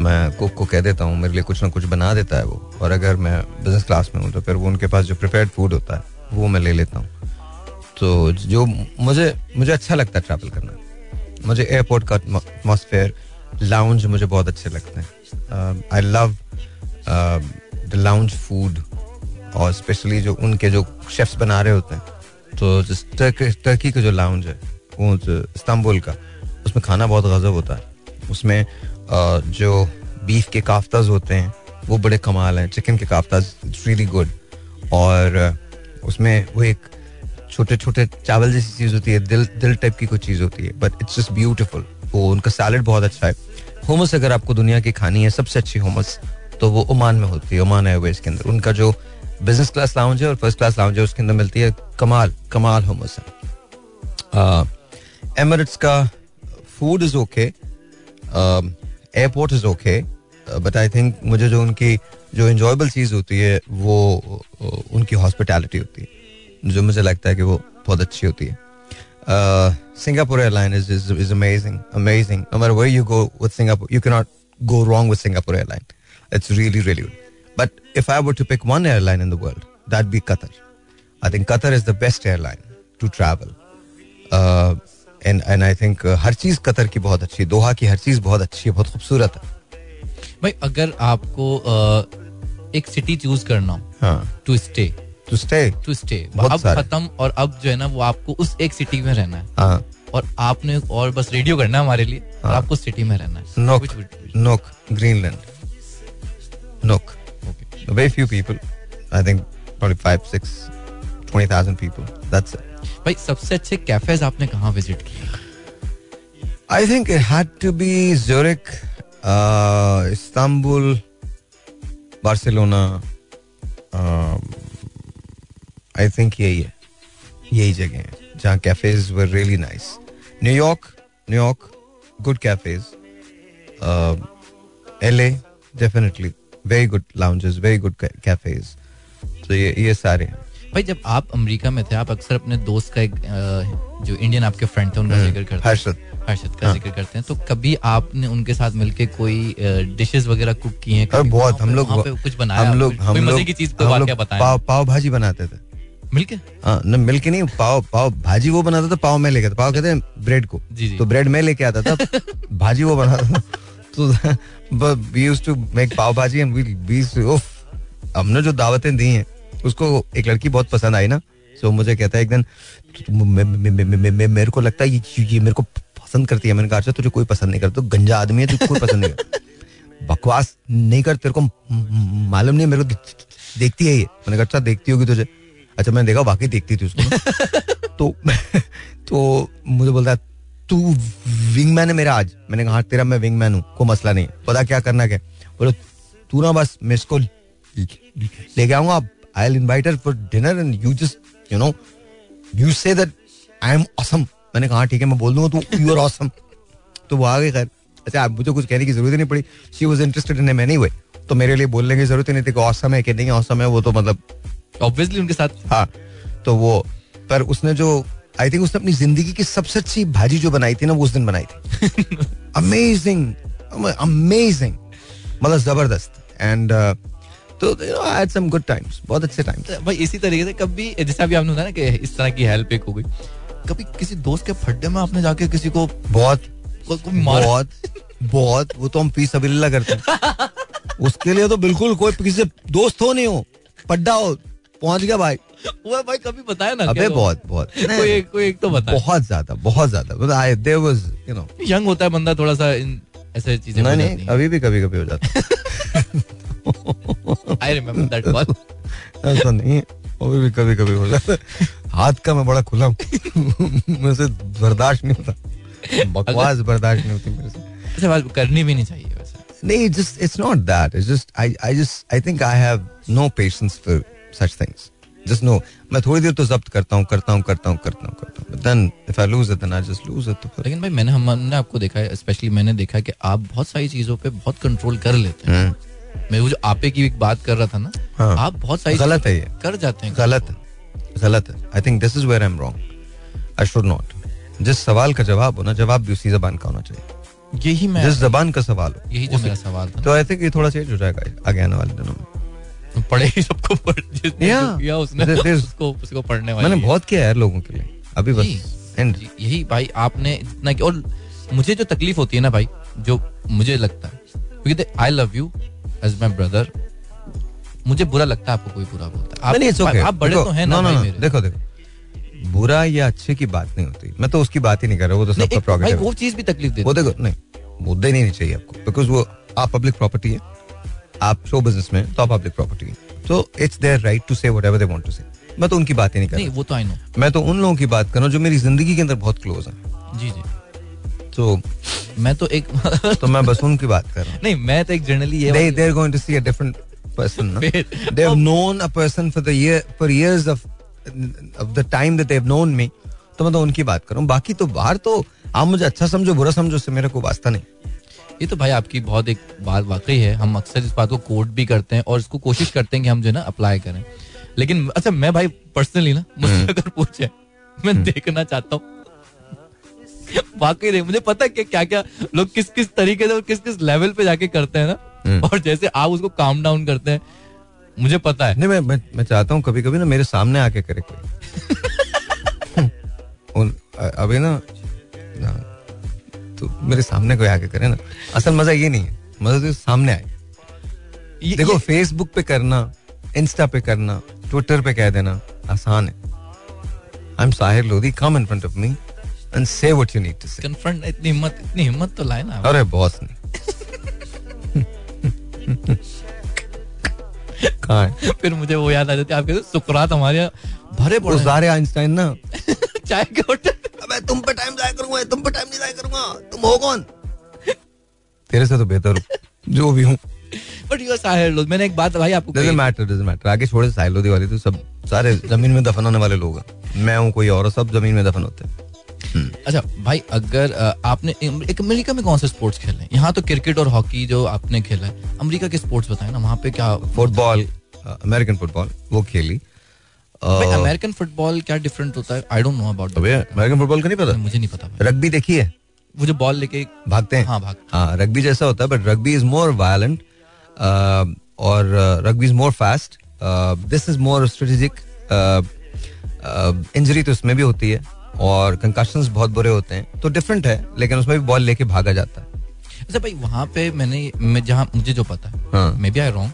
मैं कुक को कह देता हूँ, मेरे लिए कुछ ना कुछ बना देता है वो। और अगर मैं बिज़नेस क्लास में हूँ तो फिर वो उनके पास जो प्रिपेयर्ड फ़ूड होता है, वो मैं ले लेता हूँ। तो जो मुझे मुझे अच्छा लगता है ट्रैवल करना। मुझे एयरपोर्ट का एटमोसफेयर लाउंज मुझे बहुत अच्छे लगते हैं। I love the lounge food और स्पेशली जो उनके जो शेफ्स बना रहे होते हैं तो जिस टर्की का जो लाउंज है, वो इस्तांबुल का, उसमें खाना बहुत गजब होता है। उसमें जो बीफ के काफ्ताज होते हैं, वो बड़े कमाल हैं। चिकन के काफ्ताज इट्स रियली गुड और उसमें वो एक छोटे छोटे चावल जैसी चीज़ होती है, दिल दिल टाइप की कोई चीज़ होती है बट इट्स जस्ट ब्यूटीफुल वो उनका सैलड बहुत अच्छा है। होमस अगर आपको दुनिया की खानी है, सबसे अच्छी होमस तो वो ओमान में होती है ओमान एयरवेज के अंदर। उनका जो बिज़नेस क्लास लाउंज है और फ़र्स्ट क्लास लाउंज है, उसके अंदर मिलती है कमाल कमाल होमस एमरेट्स का food is okay airport is okay but I think मुझे जो उनकी, जो इंजॉयबल चीज़ होती है, वो उनकी हॉस्पिटैलिटी होती है, जो मुझे लगता है कि वो बहुत अच्छी होती है। Singapore airline is is amazing amazing no you go with Singapore you can not go wrong with Singapore airline it's really really but if I were to pick one airline in the world that be Qatar I think Qatar is the best airline to travel and and I think हर चीज़ Qatar की बहुत अच्छी है। दोहा की हर चीज़ बहुत अच्छी है बहुत खूबसूरत है। भाई अगर आपको एक सिटी चूज़ करना हो। To stay to stay to stay अब खत्म और अब जो है ना वो आपको उस एक सिटी में रहना है। हाँ. और आपने और बस रेडियो करना है हमारे लिए हाँ. और आपको सिटी में रहना है। नोक नोक ग्रीनलैंड नोक very few people. I think probably 5 6 20000 people. That's it. भाई सबसे अच्छे कैफेज आपने कहाँ विज़िट किए? I think it had to be Zurich Istanbul Barcelona I think यही है यही जगह है जहाँ cafes were really nice New York New York good cafes L A definitely very good lounges very good cafes तो ये ये सारे हैं। भाई जब आप अमेरिका में थे आप अक्सर अपने दोस्त का एक जो इंडियन आपके फ्रेंड थे उनका हम्म, ज़िक्र करते हर्षद। हर्षद का हाँ। ज़िक्र करते हैं। तो कभी आपने उनके साथ मिलके कोई डिशेस वगैरह कुक किए हैं? बहुत हम लोग कुछ बनाया हम लोग हम लोग की चीज़ पाव पाव भाजी बनाते थे। मिलके? हाँ न मिलके नहीं पाव पाव भाजी वो बनाता था पाव में लेके था। पाव कहते हैं ब्रेड को। जी जी। तो ब्रेड में लेके आता था भाजी वो बनाता था। तो हमने जो दावतें दी हैं, उसको एक लड़की बहुत पसंद आई ना तो मुझे कहता है एक दिन मेरे को लगता है ये मेरे को पसंद करती है। मैंने कहा अच्छा तुझे कोई पसंद नहीं करता तो गंजा आदमी है तुझे कोई पसंद नहीं बकवास नहीं कर, तेरे को मालूम नहीं मेरे को देखती है ये। मैंने कहा अच्छा देखती होगी तुझे। अच्छा मैंने देखा, वाकई देखती थी उसको। तो तो मुझे बोलता है तू विंग मैन है मेरा आज। मैंने कहा हाँ तेरा मैं विंग मैन हूँ कोई मसला नहीं पता क्या करना क्या बोलो तू ना बस मैं इसको लेके आऊँगा I'll invite her for dinner and you just, you know, you say that I am awesome. मैंने कहा हाँ, ठीक है मैं बोल दूँगा तू यू आर ऑसम तो वो आ गए खैर। अच्छा आप मुझे कुछ कहने की ज़रूरत नहीं पड़ी। She was interested in anyway तो मेरे लिए बोलने की ज़रूरत ही नहीं थी कि ऑसम है कि नहीं ऑसम है वो तो मतलब ऑब्वियसली उनके साथ हाँ तो वो पर उसने जो आई थिंक उसने अपनी ज़िंदगी की सबसे अच्छी भाजी जो बनाई थी ना वो उस दिन बनाई थी। अमेजिंग अमेजिंग मतलब ज़बरदस्त। एंड तो you know I had some good times बहुत अच्छे टाइम्स भाई इसी तरीके से कभी जैसे अभी आपने ना कि इस तरह की हेल्प एक हो गई कभी किसी दोस्त के फड्डे में आपने जाके किसी को बहुत को मार? बहुत बहुत वो तो हम फ़ीस अबिल्ला करते हैं। उसके लिए तो बिल्कुल कोई किसी दोस्त हो नहीं हो पड्डा हो पहुँच गया भाई। वो भाई कभी बताया ना अबे बहुत बहुत। कोई एक कोई एक तो बता बहुत ज़्यादा बहुत ज़्यादा। मतलब I there was you know young होता है बंदा थोड़ा सा इन ऐसे चीज़ें नहीं नहीं अभी भी कभी कभी हो जाता आई रिमेम्बर दैट कॉल ऐसा नहीं है वो भी कभी कभी हो जाता है। हाथ का मैं बड़ा खुला हूँ। से बर्दाश्त नहीं होता। बकवास बर्दाश्त नहीं होती मेरे से। ऐसे बात करनी भी नहीं चाहिए नहीं just it's not that it's just I I just I think I have no patience for such things just no मैं थोड़ी देर तो जब्त करता हूँ करता हूँ करता हूँ करता हूँ करता हूँ। Then if I lose it then I just lose it लेकिन भाई मैंने हमने आपको देखा है स्पेशली मैंने देखा कि आप बहुत सारी चीज़ों पे बहुत कंट्रोल कर लेते हैं। हम्म। मैं वो जो आपे की बात कर रहा था ना हाँ. आप बहुत सारी गलत है ये। कर जाते हैं। गलत गलत है। I think this is where I am wrong I should not जिस सवाल का जवाब हो ना जवाब भी उसी जबान का होना चाहिए। यही मैं जिस जबान का सवाल हो यही जो मेरा सवाल था तो आई थिंक ये थोड़ा चेंज हो जाएगा आगे आने वाले दिनों में। पढ़े ही सबको पढ़ या, या उसने उसको उसको पढ़ने वाले मैंने बहुत किया यार लोगों के लिए। अभी बस एंड यही भाई आपने इतना और मुझे जो तकलीफ़ होती है ना भाई जो मुझे लगता है क्योंकि I love you as my brother मुझे बुरा लगता है आपको कोई बुरा बोलता है। नहीं, आप, it's okay. आप बड़े देखो, तो हैं ना no, no, भाई no, मेरे। देखो देखो। बुरा या अच्छे की बात नहीं होती। मैं तो उसकी बात ही नहीं कर रहा वो तो सबका प्रोग्रेटिव वो चीज़ भी तकलीफ़ देती वो देखो नहीं मुद्दे नहीं चाहिए आपको बिकॉज़ वो आप पब्लिक प्रॉपर्टी है। आप शो बिज़नेस में तो आप पब्लिक प्रॉपर्टी तो it's their right to say whatever they want to say मैं तो उनकी बात ही नहीं कर नहीं वो तो आई नो मैं तो उन लोगों की बात कर रहा हूँ जो मेरी ज़िंदगी के अंदर बहुत क्लोज है। जी जी। तो मैं तो एक तो मैं बस उनकी बात कर रहा हूँ। नहीं मैं तो एक जनरली ये वाली- they're going to see a different person no? Wait. they've known a person for the year for years of of the time that they've known me तो मैं तो उनकी बात कर रहा हूँ। बाकी तो बाहर तो आप मुझे अच्छा समझो बुरा समझो उससे मेरे को वास्ता नहीं। ये तो भाई आपकी बहुत एक बात वाकई है हम अक्सर इस बात को कोट भी करते हैं और इसको कोशिश करते हैं कि हम जो है ना अप्लाई करें। लेकिन अच्छा मैं भाई पर्सनली ना मुझसे हम्म। अगर पूछे मैं देखना चाहता हूँ। वाकई नहीं मुझे पता है कि क्या क्या लोग किस किस तरीके से और किस किस लेवल पे जाके करते हैं हम्म। ना और जैसे आप उसको काम डाउन करते हैं मुझे पता है। नहीं मैं मैं, मैं चाहता हूँ कभी कभी ना मेरे सामने आके करे कोई। अभी ना मेरे सामने कोई आके करे ना। असल मज़ा ये नहीं है। मज़ा तो सामने आए। देखो फेसबुक पे करना इंस्टा पे करना ट्विटर पे कह देना आसान है। I am Sahir Lodhi come in front of me and say what you need to say confront इतनी हिम्मत इतनी हिम्मत तो लाए ना अरे बॉस नहीं। कहाँ फिर मुझे वो याद आ जाती है आप कहते सुकरात हमारे भरे पड़े। सारे आइंस्टाइन ना। चाय के होटल। अबे तुम पे टाइम जाया करूँगा तुम नहीं जाया करूँगा। तुम हो कौन? तेरे से तो बेहतर हूँ जो भी हूँ। बट यू साहिर लोग मैंने एक बात भाई आपको डजंट मैटर डजंट मैटर आगे छोड़े साहिल लोधी वाली तो सब सारे ज़मीन में दफन होने वाले लोग हैं। मैं हूँ कोई और सब ज़मीन में दफन होते हैं। अच्छा भाई अगर आपने एक अमेरिका में कौन से स्पोर्ट्स खेले यहाँ तो क्रिकेट और हॉकी जो आपने खेला है अमेरिका के स्पोर्ट्स बताए ना वहाँ पे क्या फुटबॉल अमेरिकन फुटबॉल वो खेली। अमेरिकन फुटबॉल क्या डिफरेंट होता है? I don't know about American football का नहीं पता? मुझे नहीं पता रग्बी देखी है? वो जो बॉल लेके भागते हैं? हाँ भाग। हाँ रग्बी जैसा होता है but rugby is more violent और rugby is more fast this is more strategic injury तो इसमें भी होती है और कंकशंस बहुत बुरे होते हैं। तो डिफरेंट है लेकिन उसमें भी बॉल लेके भागा जाता है। अच्छा भाई वहाँ पे मैंने मैं जहाँ मुझे जो पता है हाँ। मे बी आई रॉन्ग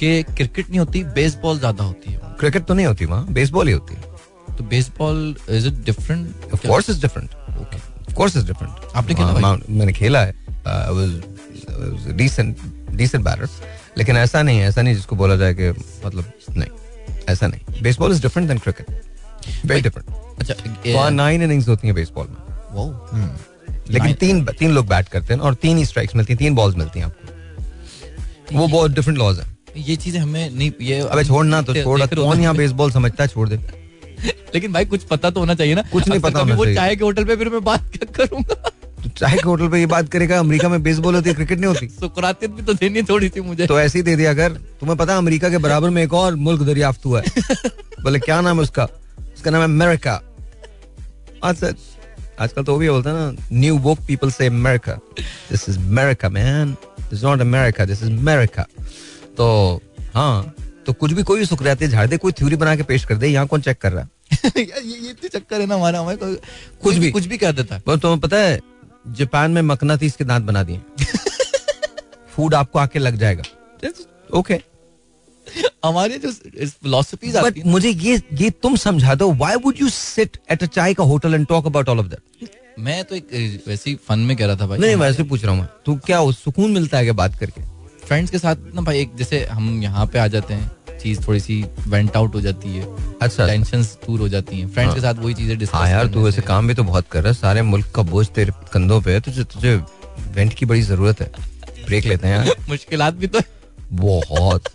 कि क्रिकेट नहीं होती बेसबॉल ज़्यादा होती है। क्रिकेट तो नहीं होती वहाँ बेसबॉल ही होती है। तो baseball is it different of course is different okay of course is different आपने खेला? मैंने खेला है। वाज डिसेंट डिसेंट बैटर लेकिन ऐसा नहीं है ऐसा नहीं जिसको बोला जाए कि मतलब नहीं ऐसा नहीं। Baseball is different then cricket very different अच्छा वहाँ नाइन इनिंग्स होती हैं बेसबॉल में। वो लेकिन तीन तीन लोग बैट करते हैं और तीन ही स्ट्राइक्स मिलती हैं तीन बॉल्स मिलती हैं आपको। वो बहुत डिफरेंट लॉज है। ये चीज़ें हमें नहीं ये अबे छोड़ना तो छोड़ देख रहे हो कौन यहाँ बेसबॉल समझता है? छोड़ दे। लेकिन भाई कुछ पता तो होना चाहिए ना। कुछ नहीं पता वो चाय के होटल पे फिर मैं बात करूँगा? तो चाहे के होटल पे ये बात करेगा अमेरिका में बेसबॉल होती है क्रिकेट नहीं होती। सुकरातियत भी तो देनी थोड़ी सी मुझे। तो ऐसे ही दे दिया अगर तुम्हें पता अमेरिका के बराबर में एक और मुल्क दरियाफ्त हुआ है। बोले क्या नाम है उसका? उसका नाम है अमेरिका। आजकल तो वो भी बोलते हैं ना न्यू वोक पीपल से America this is America man this not America this is America तो हाँ तो कुछ भी कोई भी सुकराती झाड़ दे कोई थ्योरी बना के पेश कर दे यहाँ कौन चेक कर रहा? है ये ये इतने चक्कर है ना हमारा हमारे कुछ भी। कुछ भी कह देता। है तुम्हें पता है जापान में मकनातीस के दांत बना दिए। फ़ूड आपको आके लग जाएगा। ओके हमारे जो फिलोसफीज बट मुझे ये ये तुम समझा दो why would you sit at a chai का hotel and talk about all of that मैं तो एक वैसे ही फन में कह रहा था भाई। नहीं वैसे पूछ रहा हूँ तू क्या सुकून मिलता है क्या बात करके? फ्रेंड्स के साथ ना भाई एक जैसे हम यहाँ पे आ जाते हैं चीज़ थोड़ी सी वेंट आउट हो जाती है। अच्छा टेंशन दूर हो जाती हैं। फ्रेंड्स के साथ वही चीज़ें डिस्कस हाँ यार तू वैसे काम भी तो बहुत कर रहा है। सारे मुल्क का बोझ तेरे कंधों पे है तुझे तुझे वेंट की बड़ी ज़रूरत है। ब्रेक लेते हैं यार। मुश्किलात भी तो बहुत।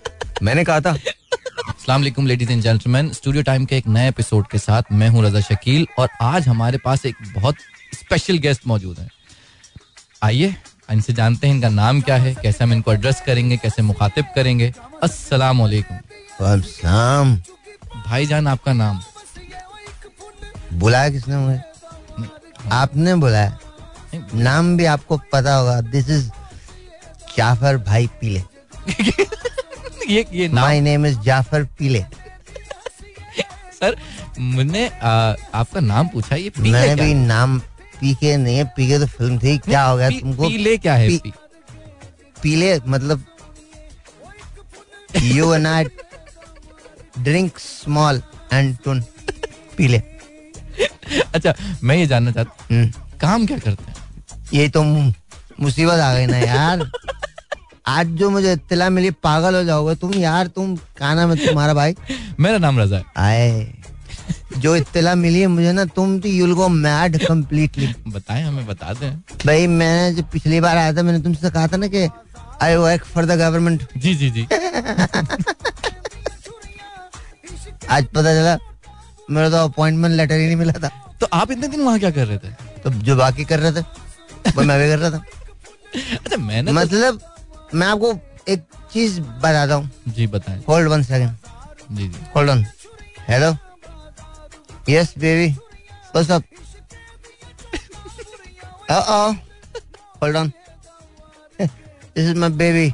मैंने कहा था। अस्सलाम वालेकुम ladies and gentleman studio time के एक नए एपिसोड के साथ मैं हूँ रजा शकील और आज हमारे पास एक बहुत स्पेशल गेस्ट मौजूद हैं। आइए। इनसे जानते हैं इनका नाम क्या है कैसे हम इनको एड्रेस करेंगे कैसे मुखातिब करेंगे। अस्सलाम वालेकुम शाम भाईजान आपका नाम? बुलाया किसने मुझे? आपने बुलाया? नाम भी आपको पता होगा। दिस इज़ जाफ़र भाई पीले। ये ये माय नेम इज़ जाफ़र पीले। सर मैंने आपका नाम पूछा ये पीले मैं भी नाम पीके नहीं है पीके तो फ़िल्म थी क्या हो गया तुमको? पीले क्या है पी- पी- पीले मतलब you and I drink small and twin पी ले अच्छा मैं ये जानना चाहता हम्म, हूँ काम क्या करते हैं? ये तो मुसीबत आ गई ना यार। आज जो मुझे इतला मिली पागल हो जाओगे तुम। यार तुम कहा नाम है तुम्हारा भाई। मेरा नाम रजा है। आए। जो इतला मिली है मुझे ना तुम तो यूल गो मैड कम्प्लीटली बताए हमें बता दें। भाई मैं जब पिछली बार आया था मैंने तुमसे कहा था ना कि I work for the government जी जी जी। आज पता चला मेरा तो अपॉइंटमेंट लेटर ही नहीं मिला था। तो आप इतने दिन वहाँ क्या कर रहे थे? तो जो बाकी कर रहे थे वो मैं भी कर रहा था। अच्छा मैंने तो- मतलब मैं आपको एक चीज़ बताता हूँ। जी बताएँ। होल्ड वन सेकंड जी जी। Hold on hello yes baby what's up uh hold on this is my baby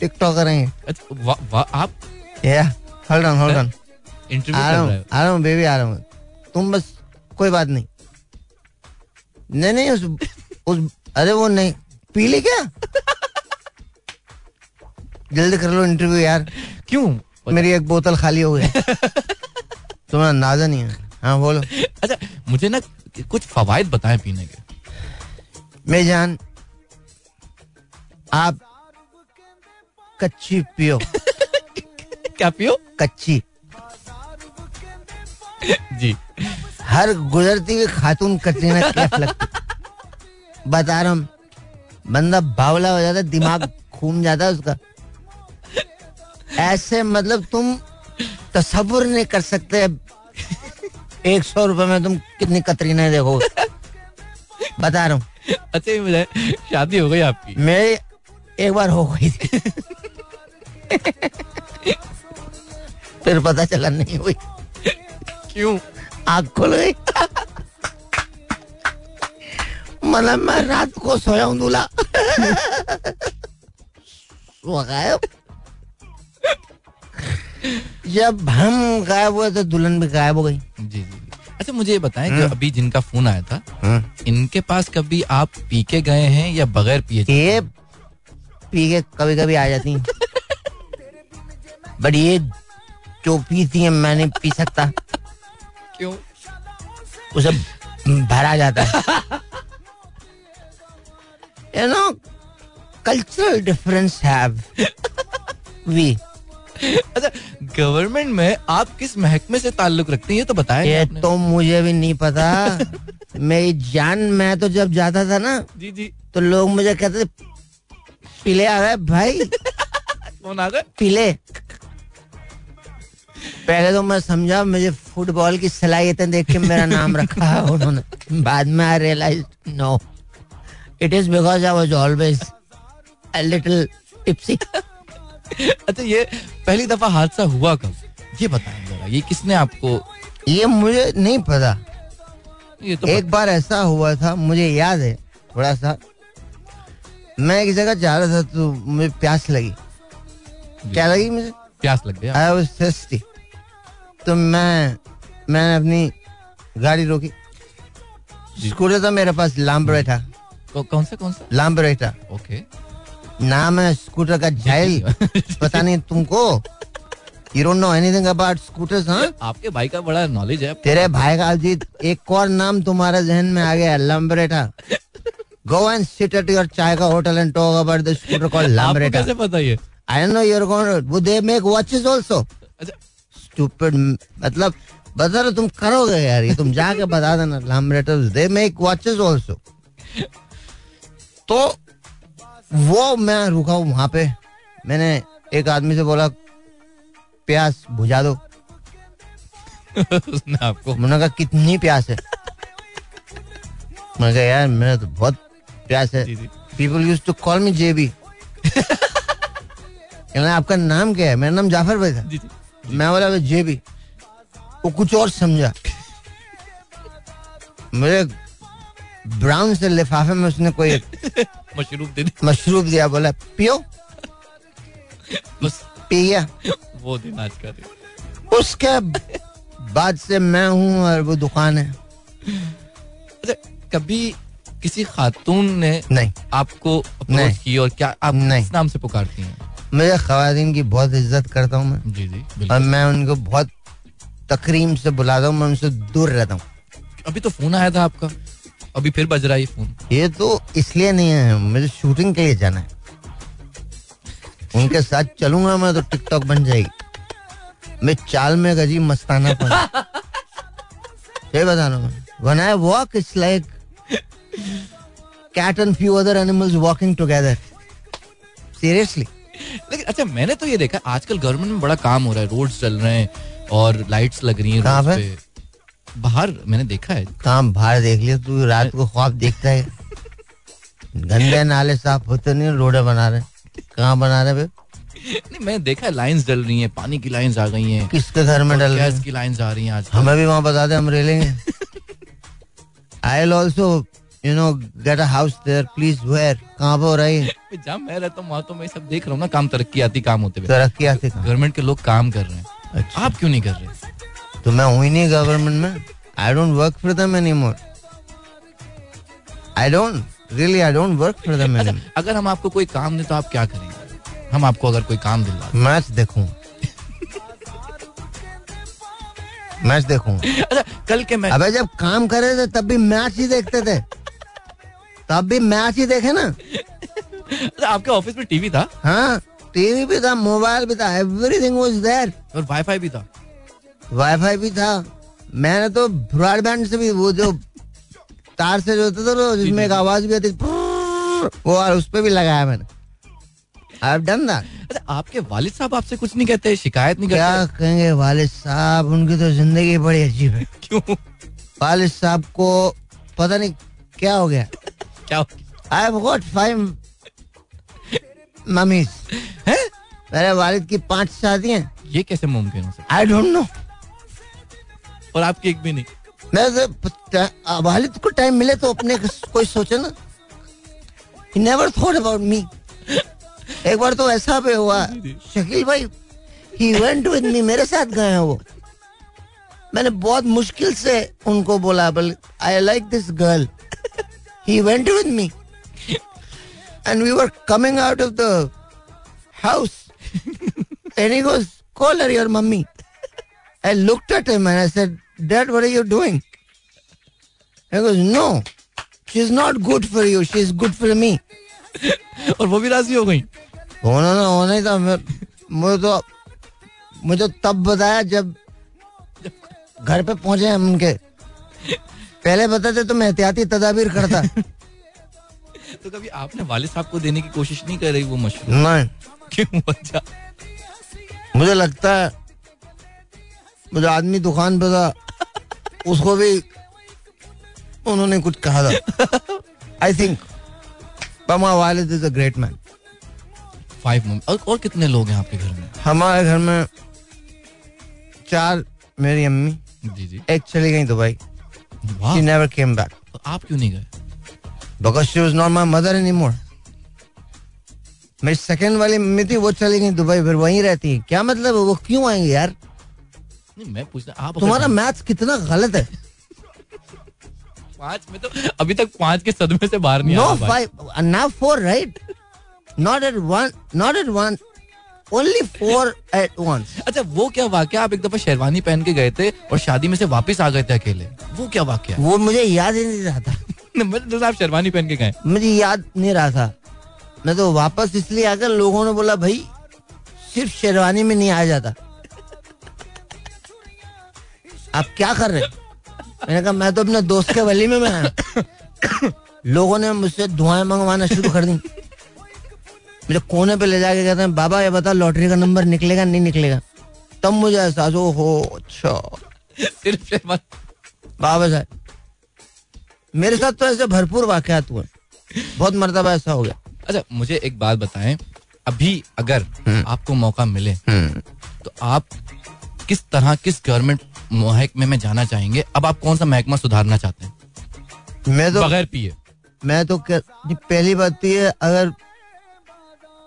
TikTok करेंगे अच्छा वा, वा, आप? Hold on hold on interview आ कर रहा हूँ? हो आ रहा हूँ बेबी आ रहा हूँ तुम बस कोई बात नहीं. नहीं नहीं उस उस अरे वो नहीं. पी ली क्या? जल्दी कर लो इंटरव्यू यार. क्यों? मेरी एक बोतल खाली हो गई. तुम्हारा अंदाज़ा नहीं है। हाँ बोलो। अच्छा मुझे ना कुछ फवायद बताएँ पीने के। मैं जान आप कच्ची पियो। क्या पियो? कच्ची। जी। हर गुजरती हुई खातून कटरीना कैफ लगती? बता रहा हूँ बंदा बावला हो जाता दिमाग घूम जाता है उसका। ऐसे मतलब तुम तस्वुर नहीं कर सकते। एक सौ रुपए में तुम कितनी कतरीना देखोगे बता रहा हूँ। अच्छा शादी हो गई आपकी। मेरी एक बार हो गई। थी फिर पता चला नहीं हुई। क्यों? आग खुल गई। मतलब मैं रात को सोया हूँ दूल्हा। गायब जब हम गायब हुए तो दुल्हन भी गायब हो गई। जी जी। अच्छा मुझे ये बताएँ जो अभी जिनका फ़ोन आया था इनके पास कभी आप पी के गए हैं या बगैर पिए ये पी के कभी कभी आ जाती बट ये जो पीती है मैं नहीं पी सकता। क्यों? उसे भरा जाता है। You know cultural difference have we अच्छा गवर्नमेंट में आप किस महकमे से ताल्लुक रखते हैं ये तो बताया ये तो मुझे भी नहीं पता। मेरी जान मैं तो जब जाता था ना जी जी। तो लोग मुझे कहते थे पीले आ गए भाई। फ़ोन आ गए? पीले। पहले तो मैं समझा मुझे फुटबॉल की सलाहियतें देख के मेरा नाम रखा है उन्होंने। बाद में I realise no it is because I was always a little tipsy अच्छा ये पहली दफ़ा हादसा हुआ कब? ये बताएँ जरा ये किसने आपको ये मुझे नहीं पता। ये तो एक बार ऐसा हुआ था मुझे याद है थोड़ा सा। मैं एक जगह जा रहा था तो मुझे प्यास लगी। क्या लगी मुझे? प्यास लग गया। आई वाज thirsty तो मैं मैंने अपनी गाड़ी रोकी। स्कूटर था मेरे पास लाम्बरेटा कौ- कौन सा कौन सा? Lambretta okay. नाम है स्कूटर का जाइल पता नहीं तुमको? You don't know anything about scooters हाँ आपके भाई का बड़ा नॉलेज है। तेरे भाई का अजीत एक और नाम तुम्हारे जहन में आ गया Lambretta go and sit at your chai का hotel and talk about the scooter called आपको लम्बरेटा कैसे पता ये? आई नो यूर गोइंग वो they make watches also stupid मतलब बता रहे तुम करोगे यार ये तुम जाके बता देना Lambrettas they make watches also तो वो मैं रुका हूँ वहाँ पे। मैंने एक आदमी से बोला प्यास बुझा दो। उसने आपको मैंने कहा कितनी प्यास है? मैंने कहा यार मेरा तो बहुत प्यास है। People use to call me JB आपका नाम क्या है? मेरा नाम जाफ़र भाई था। जी जी मैं बोला जेबी वो कुछ और समझा। मुझे ब्राउन से लिफाफे में उसने कोई मशरूब दे दी मशरूब दिया बोला पियो। बस। पी वो दिन आज का दिन। उसके बाद से मैं हूँ और वो दुकान है। अच्छा कभी किसी खातून ने नहीं। आपको नहीं। की और क्या आप नहीं। नाम से पुकारती हैं? मेरे खातन की बहुत इज़्ज़त करता हूँ मैं। जी जी और मैं उनको बहुत तकरीम से बुलाता हूँ मैं उनसे दूर रहता हूँ। अभी तो फ़ोन आया था आपका। अभी फिर बज रहा है ये फ़ोन। ये तो इसलिए नहीं है मुझे शूटिंग के लिए जाना है। उनके साथ चलूँगा मैं तो टिकटॉक बन जाएगी। मैं चाल में अजीब मस्ताना ये बता रहा हूँ one I walk it's like cat and few other animals walking together seriously लेकिन अच्छा मैंने तो ये देखा आजकल गवर्नमेंट में बड़ा काम हो रहा है। रोड्स चल रहे हैं और लाइट्स लग रही हैं बाहर मैंने देखा है। काम बाहर देख लिया तू रात को ख्वाब देखता है। गंदे नाले साफ़ होते नहीं रोडे बना रहे। कहाँ बना रहे नहीं मैंने देखा है लाइंस डल रही हैं पानी की लाइंस आ गई हैं। किसके घर में डल रहे गैस हैं? की लाइंस आ रही हैं आज हमें भी वहाँ बता दे हम ले लेंगे I will also you know get a house there please where कहाँ पे हो रही है? जहाँ मैं रहता हूँ वहाँ तो मैं सब देख रहा हूँ ना काम तरक्की आती काम होते हुए। तरक्की आती गवर्नमेंट के लोग काम कर रहे हैं। अच्छा। आप क्यों नहीं कर रहे? तो मैं हुई नहीं गवर्नमेंट में। I don't work for them any more I don't really I don't work for them any अगर हम आपको कोई काम दें तो आप क्या करेंगे? हम आपको अगर कोई काम दिलवा मैच देखूँ। मैच देखूँ। अच्छा कल के मैच अबे जब काम कर रहे थे तब भी मैच ही देखते थे। तब भी मैच ही देखे ना। अच्छा, आपके ऑफ़िस में टीवी था? हाँ टीवी भी था मोबाइल भी था एवरीथिंग वाज देयर और वाईफाई भी था? वाईफाई भी था। मैंने तो ब्रॉडबैंड से भी वो जो तार से जो होता था ना जिसमें एक आवाज़ भी आती वो और उस पे भी लगाया मैंने। आई डन दैट अच्छा आपके वालिद साहब आपसे कुछ नहीं कहते शिकायत नहीं क्या करते? क्या कहेंगे वालिद साहब? उनकी तो ज़िंदगी बड़ी अजीब है। क्यों? वालिद साहब को पता नहीं क्या हो गया। क्या I have got five mummies है? मेरे वालिद की पाँच शादियाँ। ये कैसे मुमकिन हो आई डोंट नो? और आपकी एक भी नहीं। मैं वालिद को टाइम मिले तो अपने कोई सोचे ना। He never thought about me एक बार तो ऐसा भी हुआ। शकील भाई ही वेंट विद मी मेरे साथ गए हैं वो। मैंने बहुत मुश्किल से उनको बोला बल I like this girl he went with me and we were coming out of the house and he goes call her your mummy I looked at him and I said, Dad, what are you doing? He goes, No, she's not good for you. She's good for me. और वो भी राज़ी हो गई। होना ना होना ही था। मैं मुझे तो मुझे तब बताया जब घर पे पहुँचे हम उनके। पहले बताते तो मैं एहतियाती तदाबीर करता। तो कभी आपने वालिद साहब को देने की कोशिश नहीं कर रही वो मशरूम नहीं। क्यों? अच्छा। मुझे लगता है मुझे आदमी दुकान पे था उसको भी उन्होंने कुछ कहा था। आई थिंक पमा वालिद is a great man five mum और, और कितने लोग हैं आपके घर में? हमारे घर में चार मेरी अम्मी जी जी। एक चली गई Dubai. She never came back आप क्यों नहीं गए? Because she was not my mother any more मेरी सेकंड वाली मम्मी थी वो चली गई दुबई फिर वहीं रहती है। क्या मतलब है? वो क्यों आएँगे यार? नहीं मैं पूछना आप तुम्हारा मैथ्स कितना गलत है? पाँच में तो अभी तक पाँच के सदमे से बाहर नहीं no. Five now four right not eight one not eight one only four eight once अच्छा वो क्या वाक्य? आप एक दफ़ा शेरवानी पहन के गए थे और शादी में से वापस आ गए थे अकेले। वो क्या वाक्य वो मुझे याद ही नहीं रहा था। मतलब आप शेरवानी पहन के गए। मुझे याद नहीं रहा था। मैं तो वापस इसलिए आकर लोगों ने बोला भाई सिर्फ़ शेरवानी में नहीं आ जाता। आप क्या कर रहे हैं? मैंने कहा मैं तो अपने दोस्त के वली में मैं आया लोगों ने मुझसे दुआएँ मंगवाना शुरू कर दी। मुझे कोने पे ले जाके कहते हैं बाबा ये बता लॉटरी का नंबर निकलेगा नहीं निकलेगा? तब मुझे एहसास हो हो अच्छा। सिर्फ़ बाबा साहब मेरे साथ तो ऐसे भरपूर वाकयात हुए बहुत मरतबा ऐसा हो गया। अच्छा मुझे एक बात बताएँ। अभी अगर आपको मौका मिले तो आप किस तरह किस गवर्नमेंट महकमे में जाना चाहेंगे। अब आप कौन सा महकमा सुधारना चाहते हैं? मैं तो बगैर पिए। मैं तो जी, पहली बात तो ये अगर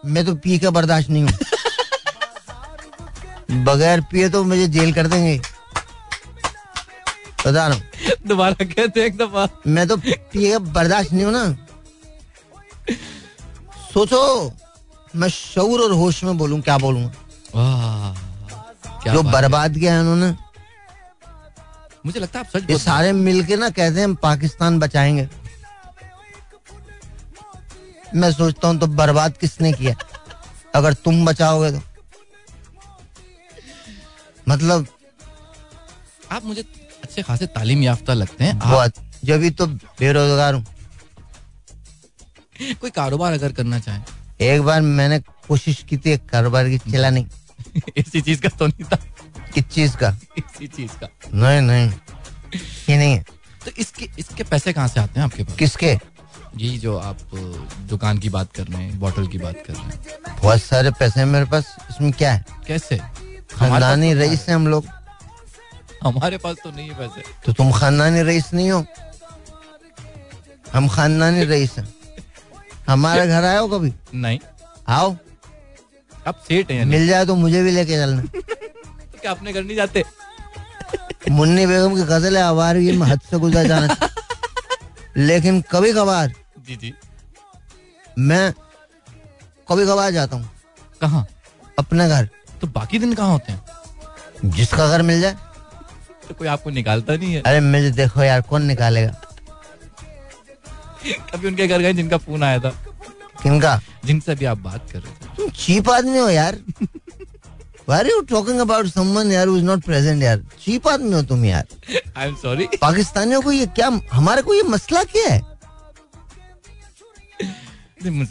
मैं तो पी का बर्दाश्त नहीं हूँ। बगैर पिए तो मुझे जेल कर देंगे। बता रहा दोबारा कहते एक दफ़ा। मैं तो पिए का बर्दाश्त नहीं हूँ ना। सोचो मैं शौर और होश में बोलूँ क्या बोलूँगा? जो बर्बाद किया है उन्होंने। मुझे लगता है आप सच ये सारे मिलके ना कहते हैं हम पाकिस्तान बचाएँगे। मैं सोचता हूँ तो बर्बाद किसने किया? अगर तुम बचाओगे तो। मतलब आप मुझे अच्छे खासे तालीम याफ्ता लगते हैं। आप बहुत। जब भी तो बेरोजगार हूँ। कोई कारोबार अगर करना चाहे। एक बार मैंने कोशिश की थी एक कारोबार की चला नहीं। इसी चीज़ का तो नहीं था। किस चीज़ का? इसी चीज़ का। नहीं नहीं। ये नहीं है। तो इसके इसके पैसे कहाँ से आते हैं आपके पास? किसके? यही जो आप दुकान की बात कर रहे हैं बॉटल की बात कर रहे हैं। बहुत सारे पैसे हैं मेरे पास। इसमें क्या है? कैसे? खानदानी तो रईस हैं। हम लोग। हमारे पास तो नहीं है पैसे। तो तुम खानदानी रईस नहीं हो? हम खानदानी रईस हैं। हमारे घर आए हो कभी? नहीं। आओ। आप सेठ हैं मिल जाए तो मुझे भी लेके चलना। क्या अपने घर नहीं जाते। मुन्नी बेगम की गज़ल है आवारगी में हद से गुजर जाना लेकिन कभी कभार जी जी। मैं कभी कभार जाता हूँ। कहाँ? अपने घर। तो बाकी दिन कहाँ होते हैं? जिसका घर मिल जाए। तो कोई आपको निकालता नहीं है। अरे मुझे देखो यार कौन निकालेगा? कभी उनके घर गए जिनका फ़ोन आया था। किनका? जिनसे भी आप बात कर रहे तुम चीप आदमी हो यार। Why are you talking about someone यार who is not present यार चीप आदमी हो तुम यार। आई एम सॉरी पाकिस्तानियों को ये क्या हमारे को ये मसला क्या है?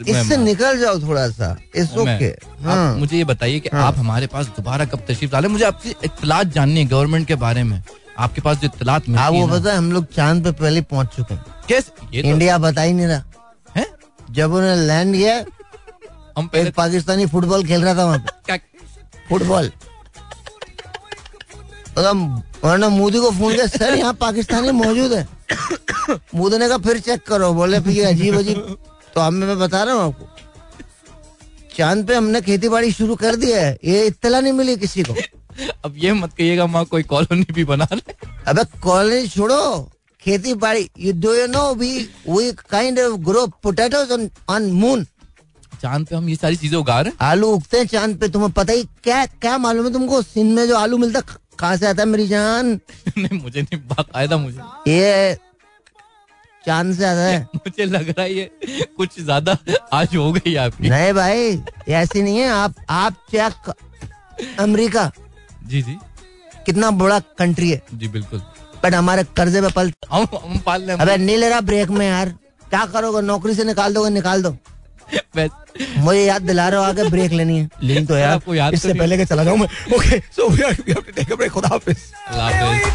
इससे निकल जाओ थोड़ा सा। इट्स ओके आप मुझे ये बताइए कि हाँ। आप हमारे पास दोबारा कब तशरीफ़ डाले? मुझे आपसे इतलात जाननी है गवर्नमेंट के बारे में। आपके पास जो इतलात वो है ना, पता है हम लोग चाँद पे पहले पहुँच चुके हैं। कैसे? तो इंडिया बता ही नहीं रहा। है? जब उन्हें लैंड किया हम पहले पाकिस्तानी फुटबॉल खेल रहा था वहाँ पे। फुटबॉल। वरना मोदी को फ़ोन किया सर यहाँ पाकिस्तानी मौजूद है। मोदी ने कहा फिर चेक करो। बोले फिर अजीब अजीब तो हम मैं बता रहा हूँ आपको। चाँद पे हमने खेती बाड़ी शुरू कर दी है ये इत्तला नहीं मिली किसी को। अब ये मत कहिएगा वहाँ कोई कॉलोनी भी बना ले। अबे कॉलोनी छोड़ो। खेती बाड़ी you do you know we we kind of grow potatoes on on moon चाँद पे हम ये सारी चीज़ें उगा रहे आलू उगते हैं चाँद पे तुम्हें पता ही क्या क्या मालूम है तुमको? सिंध में जो आलू मिलता है, कहाँ से आता है मेरी जान? नहीं मुझे नहीं बाकायदा मुझे। ये चाँद से आता है। मुझे लग रहा है ये कुछ ज़्यादा आज हो गई आपकी। नहीं भाई ऐसी नहीं है आप आप चेक अमेरिका। जी जी। कितना बड़ा कंट्री है। जी बिल्कुल। बट हमारे कर्जे पे पल हम हम पाल अबे नहीं ले रहा ब्रेक में यार। क्या करोगे? नौकरी से निकाल दोगे निकाल दो। मुझे याद दिला रहे हो आगे ब्रेक लेनी है। लेकिन तो यार आपको याद तो इससे पहले के चला जाऊँ मैं। Okay so we have to take a break खुदा हाफिज। अल्लाह हाफिज